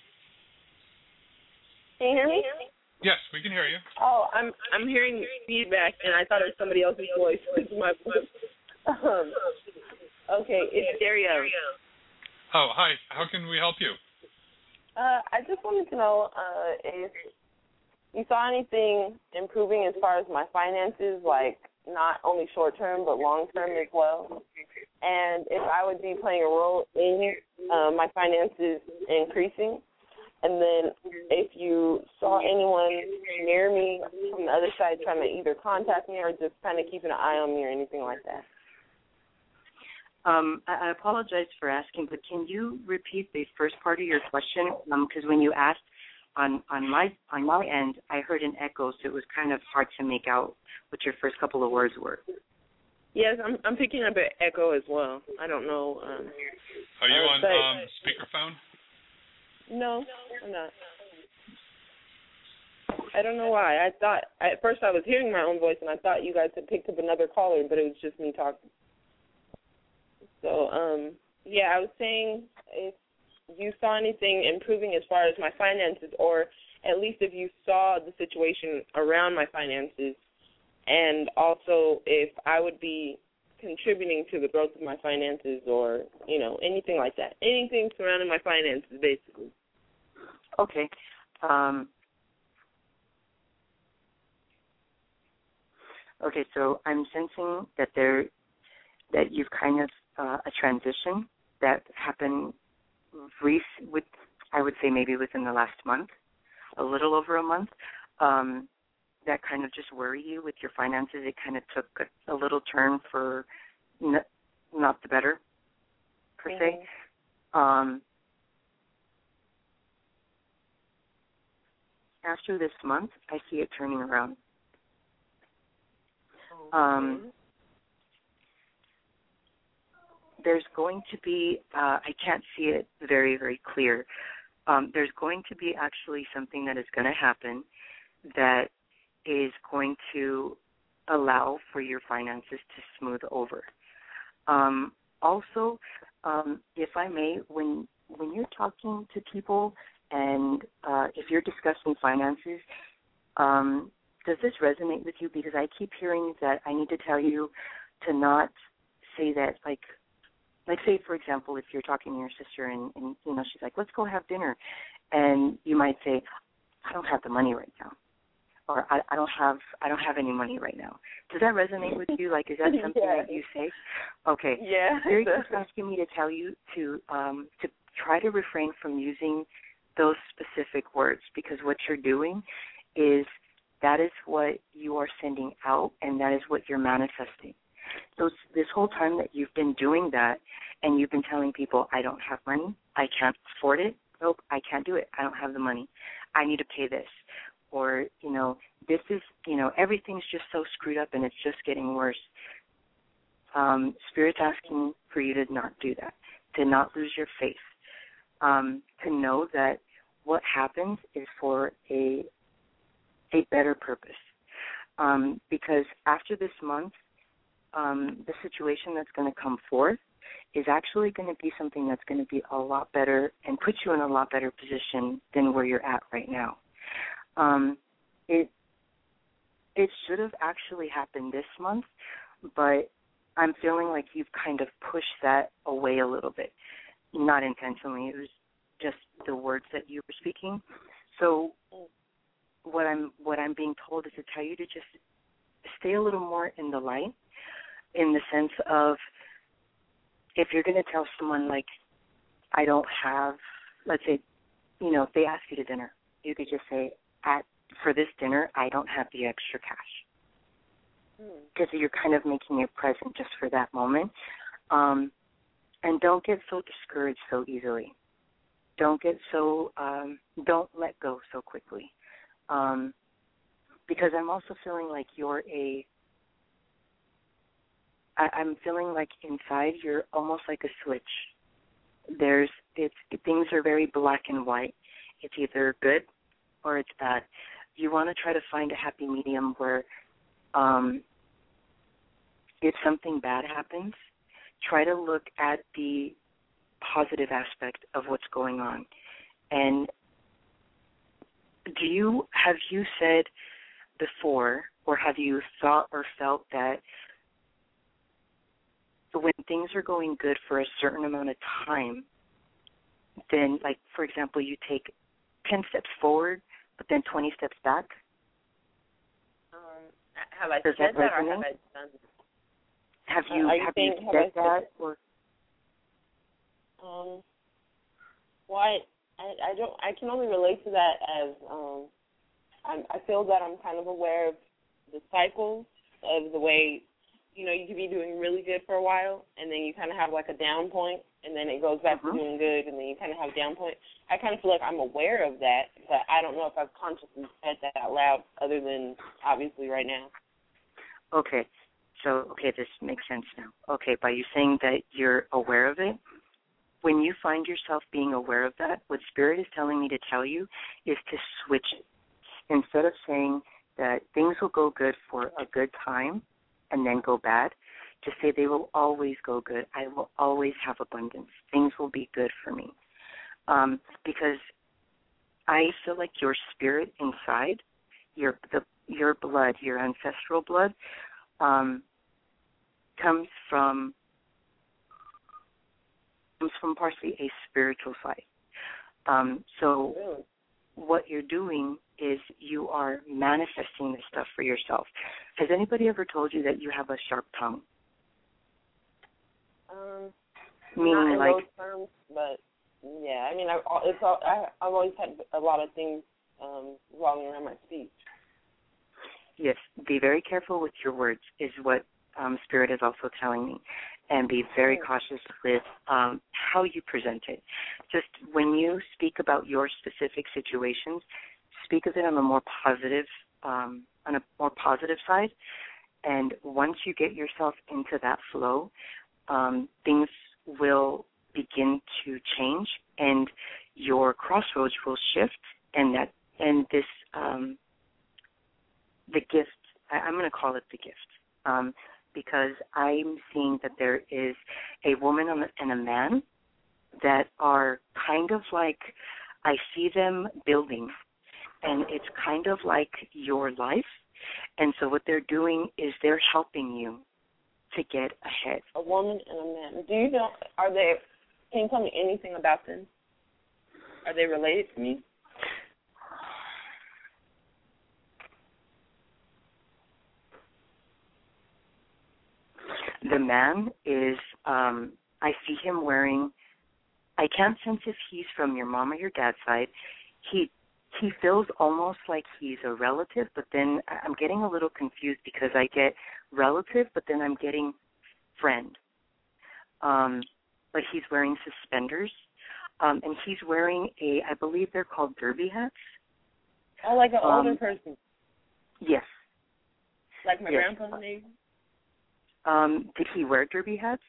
Can you hear me? Yes, we can hear you. Oh, I'm I'm hearing feedback, and I thought it was somebody else's voice. It's my voice. Um, okay, it's Dario. Oh, hi. How can we help you? Uh, I just wanted to know uh, if you saw anything improving as far as my finances, like not only short term but long term as well, and if I would be playing a role in uh, my finances increasing. And then if you saw anyone near me from the other side trying to either contact me or just kind of keeping an eye on me or anything like that. Um, I, apologize for asking, but can you repeat the first part of your question? Because when you asked on on my on my end, I heard an echo, so it was kind of hard to make out what your first couple of words were. Yes, I'm I'm picking up an echo as well. I don't know. Um, Are you Uh, on but- um, speakerphone? no, I'm not. I don't know why. I thought at first I was hearing my own voice and I thought you guys had picked up another caller, but it was just me talking. So, um, yeah, I was saying if you saw anything improving as far as my finances, or at least if you saw the situation around my finances, and also if I would be contributing to the growth of my finances, or you know anything like that, anything surrounding my finances, basically. Okay. Um, okay, so I'm sensing that there that you've kind of uh, a transition that happened brief with I would say maybe within the last month, a little over a month. Um, that kind of just worry you with your finances. It kind of took a, a little turn for n- not the better per se. Um, after this month, I see it turning around. Um, there's going to be, uh, I can't see it very, very clear. Um, there's going to be actually something that is going to happen that is going to allow for your finances to smooth over. Um, also, um, if I may, when when you're talking to people and uh, if you're discussing finances, um, does this resonate with you? Because I keep hearing that I need to tell you to not say that like like say for example if you're talking to your sister and, and you know she's like let's go have dinner and you might say i don't have the money right now or I, I don't have I don't have any money right now. Does that resonate with you? Like, is that something Yeah. that you say? Okay. Yeah. Spirit just asking me to tell you to um to try to refrain from using those specific words because what you're doing is that is what you are sending out and that is what you're manifesting. So this whole time that you've been doing that and you've been telling people I don't have money, I can't afford it. Nope, I can't do it. I don't have the money. I need to pay this or you know this is you know everything's just so screwed up and it's just getting worse um spirit's asking for you to not do that to not lose your faith um to know that what happens is for a a better purpose um because after this month um the situation that's going to come forth is actually going to be something that's going to be a lot better and put you in a lot better position than where you're at right now um, it it should have actually happened this month, but I'm feeling like you've kind of pushed that away a little bit. Not intentionally, it was just the words that you were speaking. So what I'm what I'm being told is to tell you to just stay a little more in the light in the sense of if you're going to tell someone like I don't have let's say you know if they ask you to dinner you could just say at for this dinner I don't have the extra cash because you're kind of making it present just for that moment. Um, and don't get so discouraged so easily. Don't get so um, don't let go so quickly. Um, because I'm also feeling like you're a I, I'm feeling like inside you're almost like a switch. There's it's things are very black and white. It's either good or it's bad. You want to try to find a happy medium where um if something bad happens, try to look at the positive aspect of what's going on. And do you have you said before or have you thought or felt that when things are going good for a certain amount of time, then like for example you take ten steps forward but then twenty steps back? Um, have I Does said that that, or have? I done? Have Uh, you you have saying- you have said said- that or Um, well, I, I I don't I can only relate to that as um, I'm I feel that I'm kind of aware of the cycles of the way you know you could be doing really good for a while and then you kind of have like a down point and then it goes back to uh-huh. doing good and then you kind of have a down point. I kind of feel like I'm aware of that, but I don't know if I've consciously said that out loud other than obviously right now. Okay. So, okay, this makes sense now. Okay, by you saying that you're aware of it, when you find yourself being aware of that, what Spirit is telling me to tell you is to switch it. Instead of saying that things will go good for a good time and then go bad, to say they will always go good. I will always have abundance. Things will be good for me. Um, because I feel like your spirit inside, your the your blood, your ancestral blood, um, comes from comes from partially a spiritual side. Um, so what you're doing is you are manifesting this stuff for yourself. Has anybody ever told you that you have a sharp tongue? Um, Meaning not in like those terms, but yeah, I mean, I, it's all, I, I've always had a lot of things um, revolving around my speech. Yes, be very careful with your words, is what um, Spirit is also telling me. And be very cautious with um, how you present it. Just when you speak about your specific situations, speak of it on a more positive, um, on a more positive side. And once you get yourself into that flow, um, things will begin to change, and your crossroads will shift, and that and this um, the gift I, I'm going to call it the gift, um, because I'm seeing that there is a woman and a- man that are kind of like I see them building, and it's kind of like your life. And so what they're doing is they're helping you to get ahead. A woman and a man. Do you know? Are they? Can you tell me anything about them? Are they related to me? The man is um I see him wearing I can't sense if he's from your mom or your dad's side. He he feels almost like he's a relative, but then I'm getting a little confused because I get relative, but then I'm getting friend. Um but he's wearing suspenders. Um and he's wearing a I believe they're called derby hats. Oh, like an older Um, person, Yes. like my yes. grandpa maybe. Um did he wear derby hats?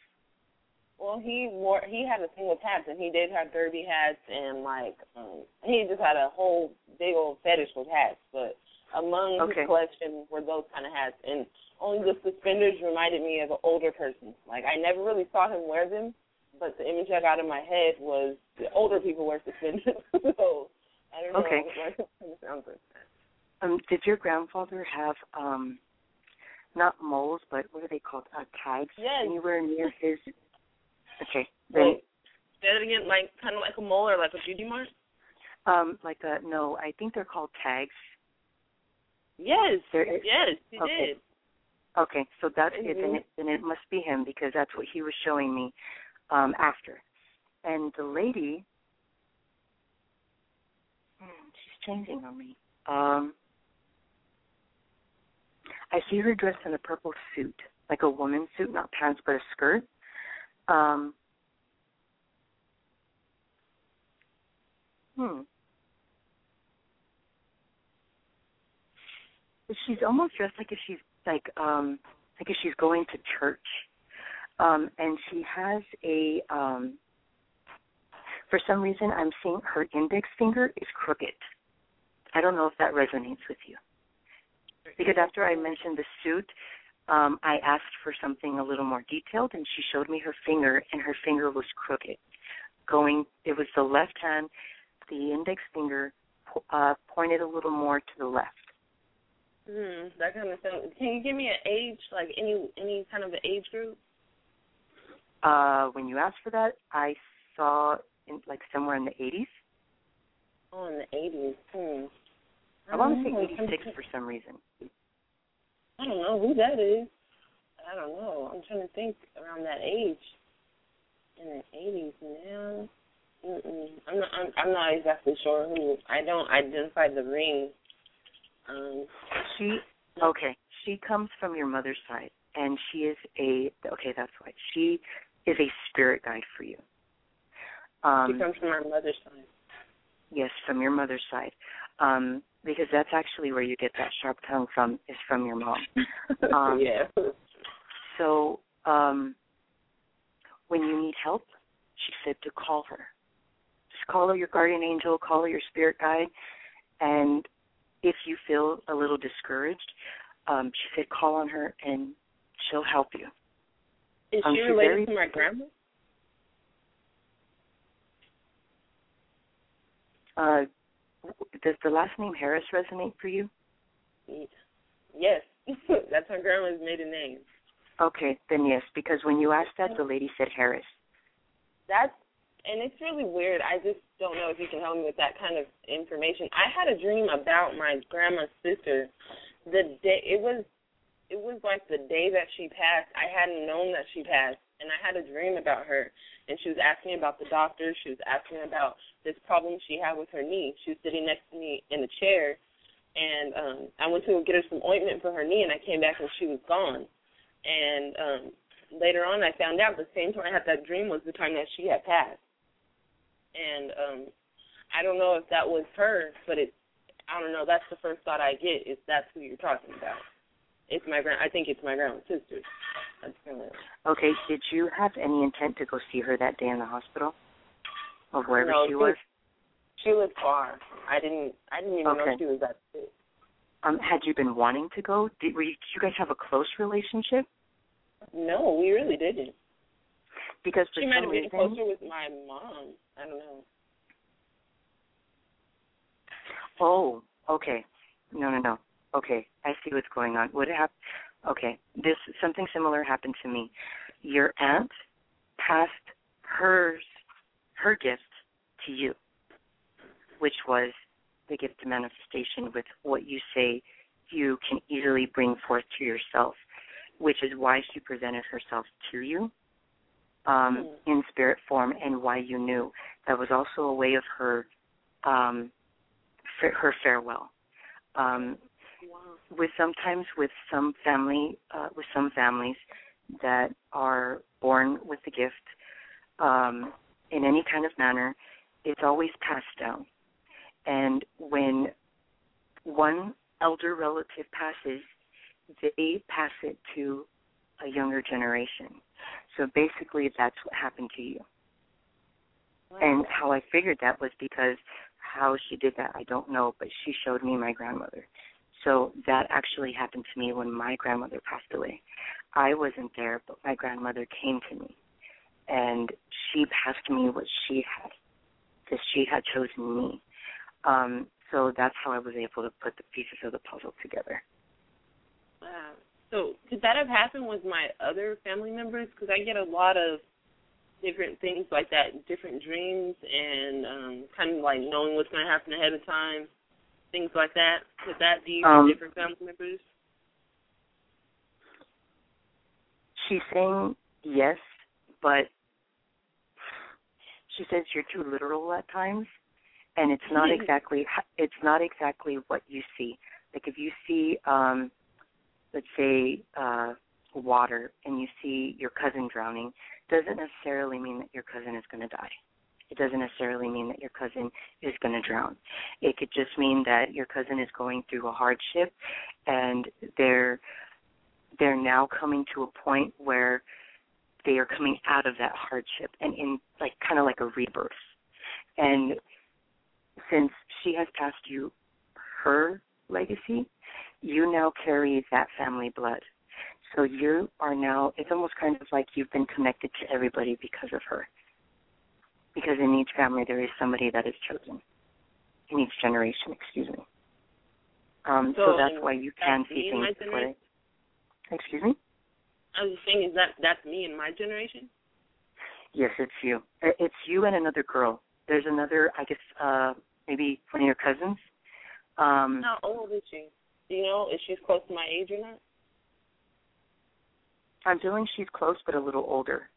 Well, he wore he had a thing with hats, and he did have derby hats, and like um he just had a whole big old fetish with hats. But among Okay. his collection were those kind of hats, and only the suspenders reminded me of an older person. Like I never really saw him wear them, but the image I got in my head was the older people wear suspenders. so I don't know. Okay. Like, it kind of sounds like that. Um, did your grandfather have um not moles, but what are they called? Uh, tags Yes. anywhere near his? Okay, then Wait, say that again. Like kind of like a mole or like a beauty mark. um, like a no, I think they're called tags. Yes. There is- Yes, he okay. did. Okay, so that's it. Then Mhm. it then it must be him because that's what he was showing me um after. And the lady, hmm, she's changing on me. Um, I see her dressed in a purple suit, like a woman's suit, not pants but a skirt. Um, hmm. She's almost dressed like if she's like um like if she's going to church. Um and she has a um for some reason I'm seeing her index finger is crooked. I don't know if that resonates with you. Because after I mentioned the suit, um, I asked for something a little more detailed, and she showed me her finger, and her finger was crooked. Going, it was the left hand, the index finger uh, pointed a little more to the left. Hmm, that kind of sound. Can you give me an age, like any any kind of an age group? Uh, when you asked for that, I saw in, like somewhere in the 80s. Oh, in the eighties. Hmm. I want to say 86 for some reason. I don't know who that is. I don't know. I'm trying to think around that age. In the eighties now. Mm-mm. I'm not. I'm, I'm not exactly sure who. I don't identify the ring. Um. She okay. She comes from your mother's side, and she is a okay. That's right. She is a spirit guide for you. Um, she comes from my mother's side. Yes, from your mother's side. Um, because that's actually where you get that sharp tongue from is from your mom. Um, yeah. So um, when you need help, she said to call her. Just call her your guardian angel, call her your spirit guide, and if you feel a little discouraged, um, she said call on her and she'll help you. Is Um, she related very- to my grandma? Uh, does the last name Harris resonate for you? Yes. That's my grandma's maiden name. Okay, then yes, because when you asked that, the lady said Harris. That's and it's really weird. I just don't know if you can help me with that kind of information. I had a dream about my grandma's sister. The day it was it was like the day that she passed. I hadn't known that she passed and I had a dream about her and she was asking about the doctor, she was asking about this problem she had with her knee. She was sitting next to me in a chair and um I went to get her some ointment for her knee and I came back and she was gone. And um later on I found out the same time I had that dream was the time that she had passed. And um I don't know if that was her, but it I don't know, that's the first thought I get is that's who you're talking about. It's my grand I think it's my grandma's sister. Okay, did you have any intent to go see her that day in the hospital? Or wherever No, she was? She was far. I didn't I didn't even know she was that sick. Um, had you been wanting to go? Did, were you, did you guys have a close relationship? No, we really didn't. Because for She might have been reason, closer with my mom. I don't know. Oh, okay. No, no, no. Okay, I see what's going on. What happened? Okay, this something similar happened to me. Your aunt passed hers, her gift to you, which was the gift of manifestation with what you say you can easily bring forth to yourself, which is why she presented herself to you um, in spirit form and why you knew. That was also a way of her um, her farewell. Um, with sometimes with some family uh, with some families that are born with the gift um, in any kind of manner, it's always passed down. And when one elder relative passes, they pass it to a younger generation. So basically, that's what happened to you. And how I figured that was because how she did that, I don't know, but she showed me my grandmother. So that actually happened to me when my grandmother passed away. I wasn't there, but my grandmother came to me, and she passed me what she had, because she had chosen me. Um, so that's how I was able to put the pieces of the puzzle together. Wow. So could that have happened with my other family members? Because I get a lot of different things like that, different dreams, and um kind of like knowing what's going to happen ahead of time, things like that. Could that be Um, different family members? She's saying yes, but she says you're too literal at times, and it's not exactly it's not exactly what you see. Like if you see, um, let's say, uh, water, and you see your cousin drowning, doesn't necessarily mean that your cousin is going to die. It doesn't necessarily mean that your cousin is going to drown. It could just mean that your cousin is going through a hardship, and they're they're now coming to a point where they are coming out of that hardship and in like kind of like a rebirth. And since she has passed you her legacy, you now carry that family blood. So you are now it's almost kind of like you've been connected to everybody because of her. Because in each family there is somebody that is chosen. In each generation, excuse me. Um, so, So, that's why you can see me in my things generation? they Excuse me? I was saying, is that that's me in my generation? Yes, it's you. It's you and another girl. There's another, I guess, uh maybe one of your cousins. Um How old is she? Do you know if she's close to my age or not? I'm feeling she's close but a little older.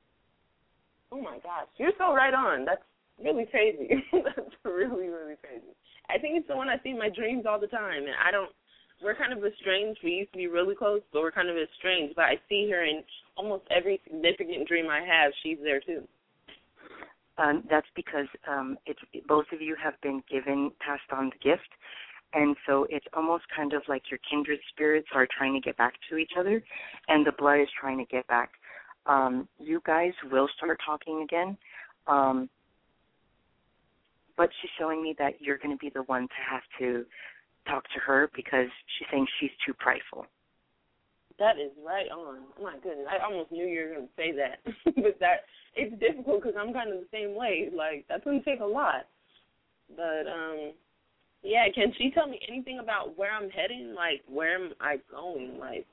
Oh my gosh, you're so right on. That's really crazy. That's really, really crazy. I think it's the one I see in my dreams all the time, and I don't. We're kind of estranged. We used to be really close, but we're kind of estranged. But I see her in almost every significant dream I have. She's there too. Um, that's because um, it's both of you have been given, passed on the gift, and so it's almost kind of like your kindred spirits are trying to get back to each other, and the blood is trying to get back. Um, you guys will start talking again, um, but she's showing me that you're going to be the one to have to talk to her because she's saying she's too prideful. That is right on. Oh my goodness, I almost knew you were going to say that, but that it's difficult because I'm kind of the same way. Like that's going to take a lot. But um, yeah, can she tell me anything about where I'm heading? Like where am I going? Like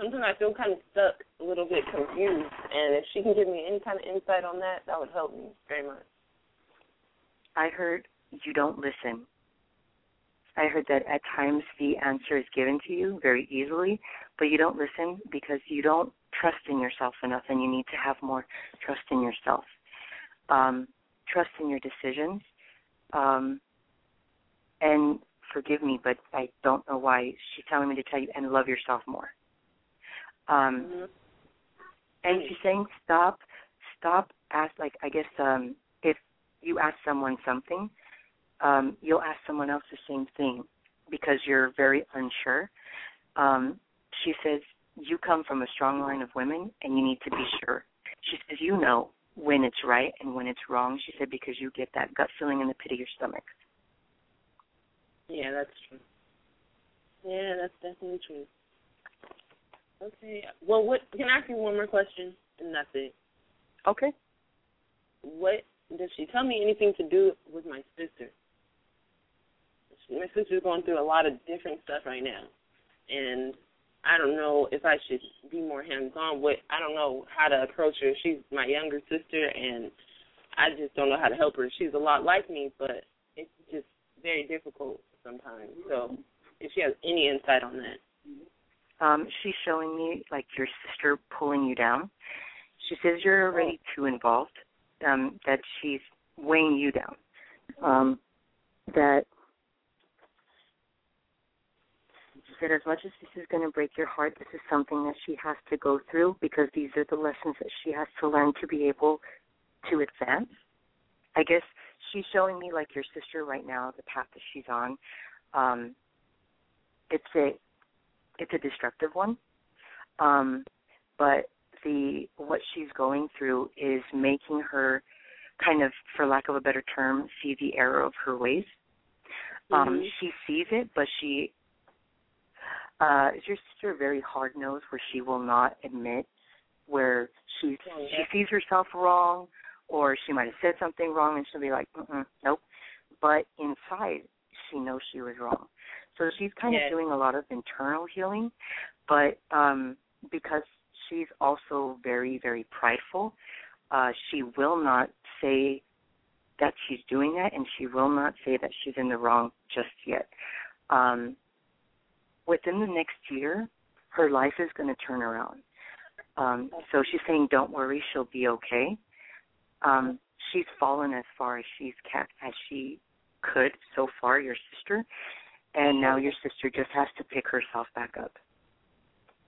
sometimes I feel kind of stuck, a little bit confused, and if she can give me any kind of insight on that, that would help me very much. I heard you don't listen. I heard that at times the answer is given to you very easily, but you don't listen because you don't trust in yourself enough and you need to have more trust in yourself. Um, trust in your decisions. Um, and forgive me, but I don't know why she's telling me to tell you and love yourself more. Um, and she's saying stop, stop. Ask like I guess um, if you ask someone something, um, you'll ask someone else the same thing because you're very unsure. Um, she says you come from a strong line of women and you need to be sure. She says you know when it's right and when it's wrong. She said because you get that gut feeling in the pit of your stomach. Yeah, that's true. Yeah, that's definitely true. Okay. Well, what can I ask you one more question, and that's it. Okay. What does she tell me anything to do with my sister? She- My sister's going through a lot of different stuff right now, and I don't know if I should be more hands-on. What I don't know how to approach her. She's my younger sister, and I just don't know how to help her. She's a lot like me, but it's just very difficult sometimes. So, if she has any insight on that. Um, she's showing me like your sister pulling you down. She says you're already too involved. Um, that she's weighing you down. Um, that she said as much as this is going to break your heart, this is something that she has to go through because these are the lessons that she has to learn to be able to advance. I guess she's showing me like your sister right now, the path that she's on. Um, it's a it's a destructive one. Um, but the what she's going through is making her kind of, for lack of a better term, see the error of her ways. Um, Mhm. she sees it, but she uh, is your sister very hard nosed, where she will not admit where she Oh, she sees herself wrong, or she might have said something wrong, and she'll be like, Mm-mm, "Nope." But inside, she knows she was wrong. So she's kind Yeah. of doing a lot of internal healing, but um because she's also very very prideful, uh she will not say that she's doing that and she will not say that she's in the wrong just yet. Um within the next year, her life is going to turn around. Um so she's saying don't worry, she'll be okay. Um she's fallen as far as she's kept as she could so far, your sister, and now your sister just has to pick herself back up.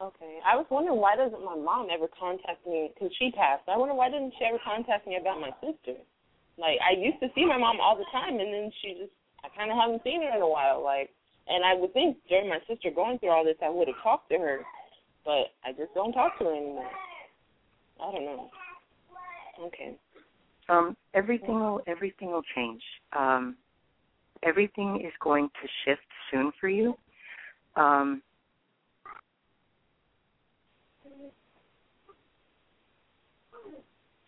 Okay. I was wondering why doesn't my mom ever contact me because she passed. I wonder why didn't she ever contact me about my sister? Like I used to see my mom all the time, and then she just I kind of haven't seen her in a while. Like, and I would think during my sister going through all this, I would have talked to her, but I just don't talk to her anymore. I don't know. Okay. Um, everything will everything will change. Um, everything is going to shift soon for you. Um,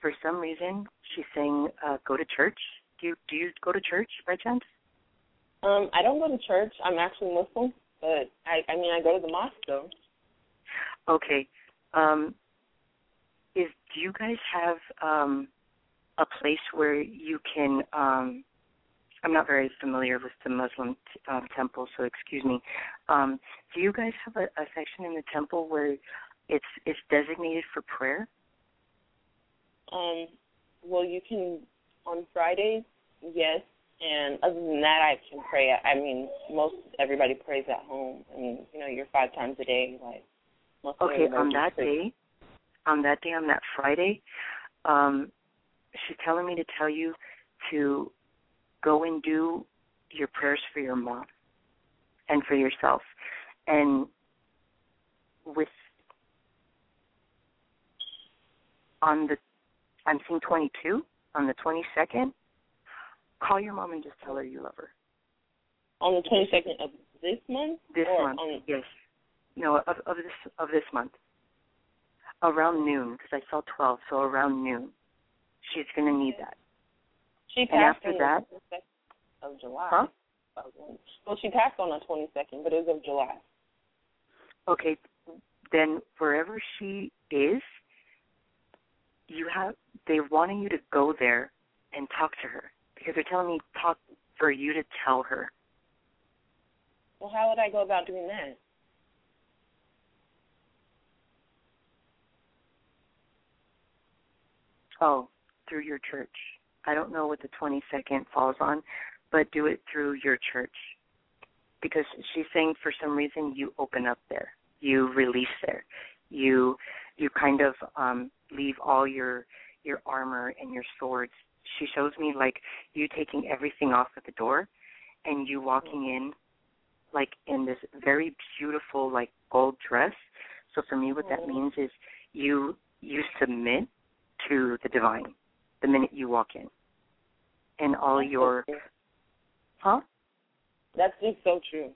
for some reason, she's saying uh, go to church. Do you do you go to church by chance? Um, I don't go to church. I'm actually Muslim, but I I mean I go to the mosque though. Okay. Um, is do you guys have um, a place where you can? Um, I'm not very familiar with the Muslim t- um, temple, so excuse me. Um, do you guys have a, a section in the temple where it's it's designated for prayer? Um, well, you can on Fridays, yes, and other than that, I can pray. I mean, most everybody prays at home. I mean, you know, you're five times a day, like. Okay, on that prays. day, on that day, on that Friday, um, she's telling me to tell you to go and do your prayers for your mom and for yourself. And with on the I'm seeing 22 on the 22nd. Call your mom and just tell her you love her. On the 22nd of this month. This or month, On, yes. No, of of this of this month. Around noon, because I saw 12, so around noon. She's going to need that. She And passed after on that, the 22nd of July. Huh? Well, she passed on the 22nd, but it was of July. okay, then wherever she is, you have they're wanting you to go there and talk to her because they're telling me talk for you to tell her. Well, how would I go about doing that? Oh, through your church. I don't know what the 22nd falls on, but do it through your church. Because she's saying for some reason you open up there. You release there. You you kind of um leave all your your armor and your swords. She shows me like you taking everything off at the door and you walking in like in this very beautiful like gold dress. So for me what that means is you you submit to the divine the minute you walk in. And all your huh? That's just so true.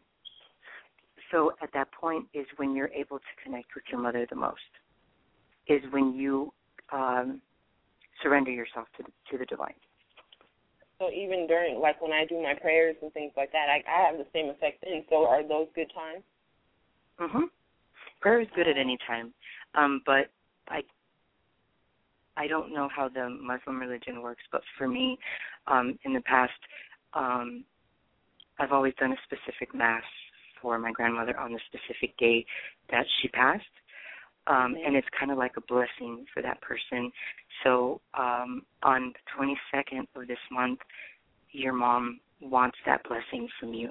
so at that point is when you're able to connect with your mother the most. Is when you um, surrender yourself to the, to the divine. So even during, like when I do my prayers and things like that, I, I have the same effect then. So are those good times? Mhm. Prayer is good at any time, um, but I I don't know how the Muslim religion works, but for me, um, in the past, um, I've always done a specific mass for my grandmother on the specific day that she passed. Um, and it's kind of like a blessing for that person. So um, on the 22nd of this month, your mom wants that blessing from you.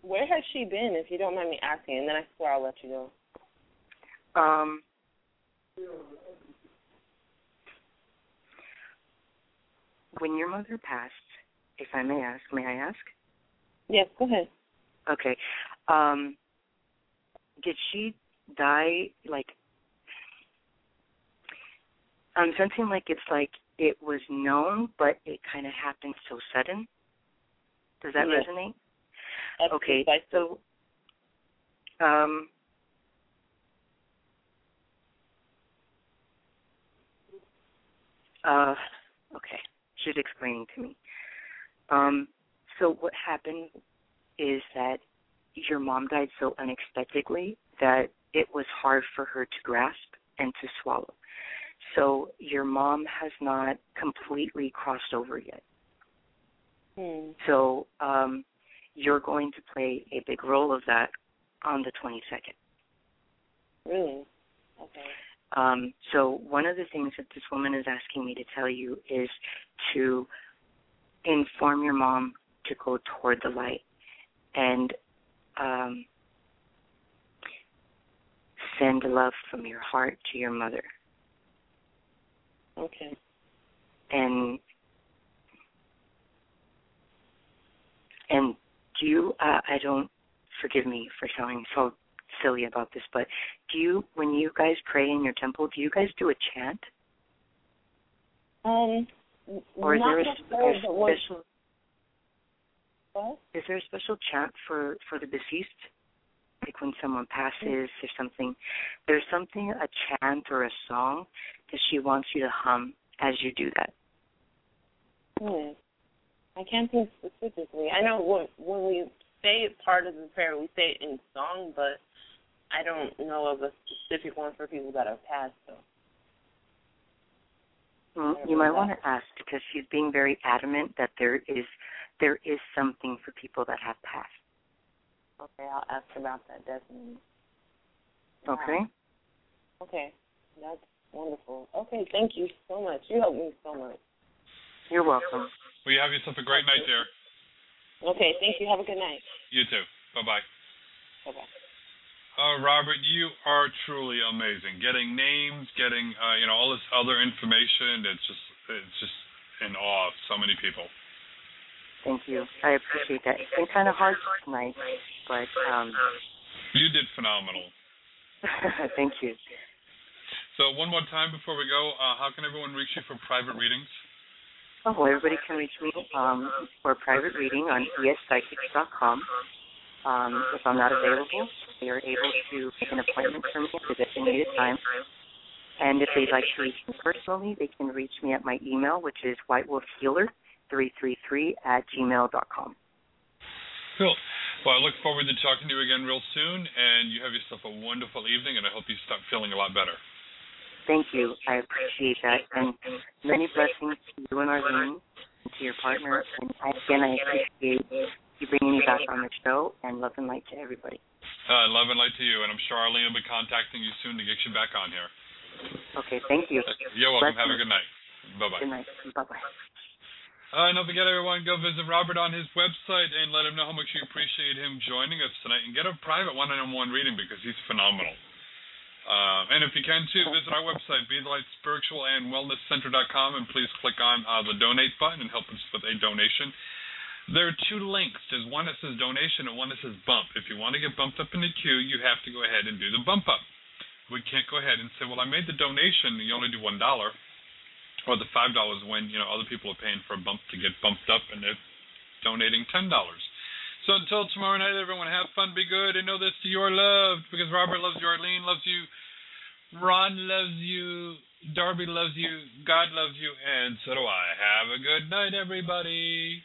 Where has she been, if you don't mind me asking? And then I swear I'll let you go. Um, when your mother passed, if I may ask, may I ask? Yes, go ahead. Okay. Um, did she die like? I'm sensing like it's like it was known, but it kind of happened so sudden. Does that Yes. resonate? That's okay, precisely. so um, uh, okay, she's explaining to me. Um, so what happened is that your mom died so unexpectedly that it was hard for her to grasp and to swallow. So your mom has not completely crossed over yet. Hmm. So um, you're going to play a big role of that on the 22nd. Really? Okay. Um, so one of the things that this woman is asking me to tell you is to inform your mom to go toward the light and um, send love from your heart to your mother. Okay. And and do you? Uh, I don't. Forgive me for sounding so silly about this, but do you, when you guys pray in your temple, do you guys do a chant? Um, Or is there a, a special? What? Is there a special chant for for the deceased? Like when someone passes or something, there's something a chant or a song that she wants you to hum as you do that. Hmm. I can't think specifically. I know when when we say it part of the prayer, we say it in song, but I don't know of a specific one for people that have passed. So. Mm, You might want to ask because she's being very adamant that there is there is something for people that have passed. Okay, I'll ask about that definitely. Okay. Okay, that's wonderful. Okay, thank you so much. You helped me so much. You're welcome. Well, you have yourself a great night there. Okay, thank you. Have a good night. You too. Bye bye. Bye bye. Uh, Robert, you are truly amazing. Getting names, getting uh, you know all this other information. It's just it's just in awe of so many people. Thank you. I appreciate that. It's been kind of hard tonight, but um, You did phenomenal. thank you. So one more time before we go, uh, how can everyone reach you for private readings? Oh, everybody can reach me um, for a private reading on espsychics.com. Um, if I'm not available, they are able to make an appointment for me at a designated time. And if they'd like to reach me personally, they can reach me at my email, which is whitewolfhealer333 at gmail.com. Cool. Well, I look forward to talking to you again real soon, and you have yourself a wonderful evening, and I hope you start feeling a lot better. Thank you. I appreciate that. And many blessings to you and Arlene and to your partner. And again, I appreciate you bringing me back on the show and love and light to everybody. Uh, love and light to you, and I'm sure Arlene will be contacting you soon to get you back on here. Okay, thank you. You're welcome. Blessings. Have a good night. Bye bye. Good night. Bye bye. Uh, and don't forget, everyone, go visit Robert on his website and let him know how much you appreciate him joining us tonight and get a private one on one reading because he's phenomenal. Uh, and if you can, too, visit our website, Be the Light Spiritual and Wellness Center.com, and please click on uh, the donate button and help us with a donation. There are two links. There's one that says donation and one that says bump. If you want to get bumped up in the queue, you have to go ahead and do the bump up. We can't go ahead and say, well, I made the donation, you only do $1 or the five dollars when you know other people are paying for a bump to get bumped up and they're donating ten dollars. So until tomorrow night, everyone, have fun, be good, and know this: you're loved because Robert loves you, Arlene loves you, Ron loves you, Darby loves you, God loves you, and so do I. Have a good night, everybody.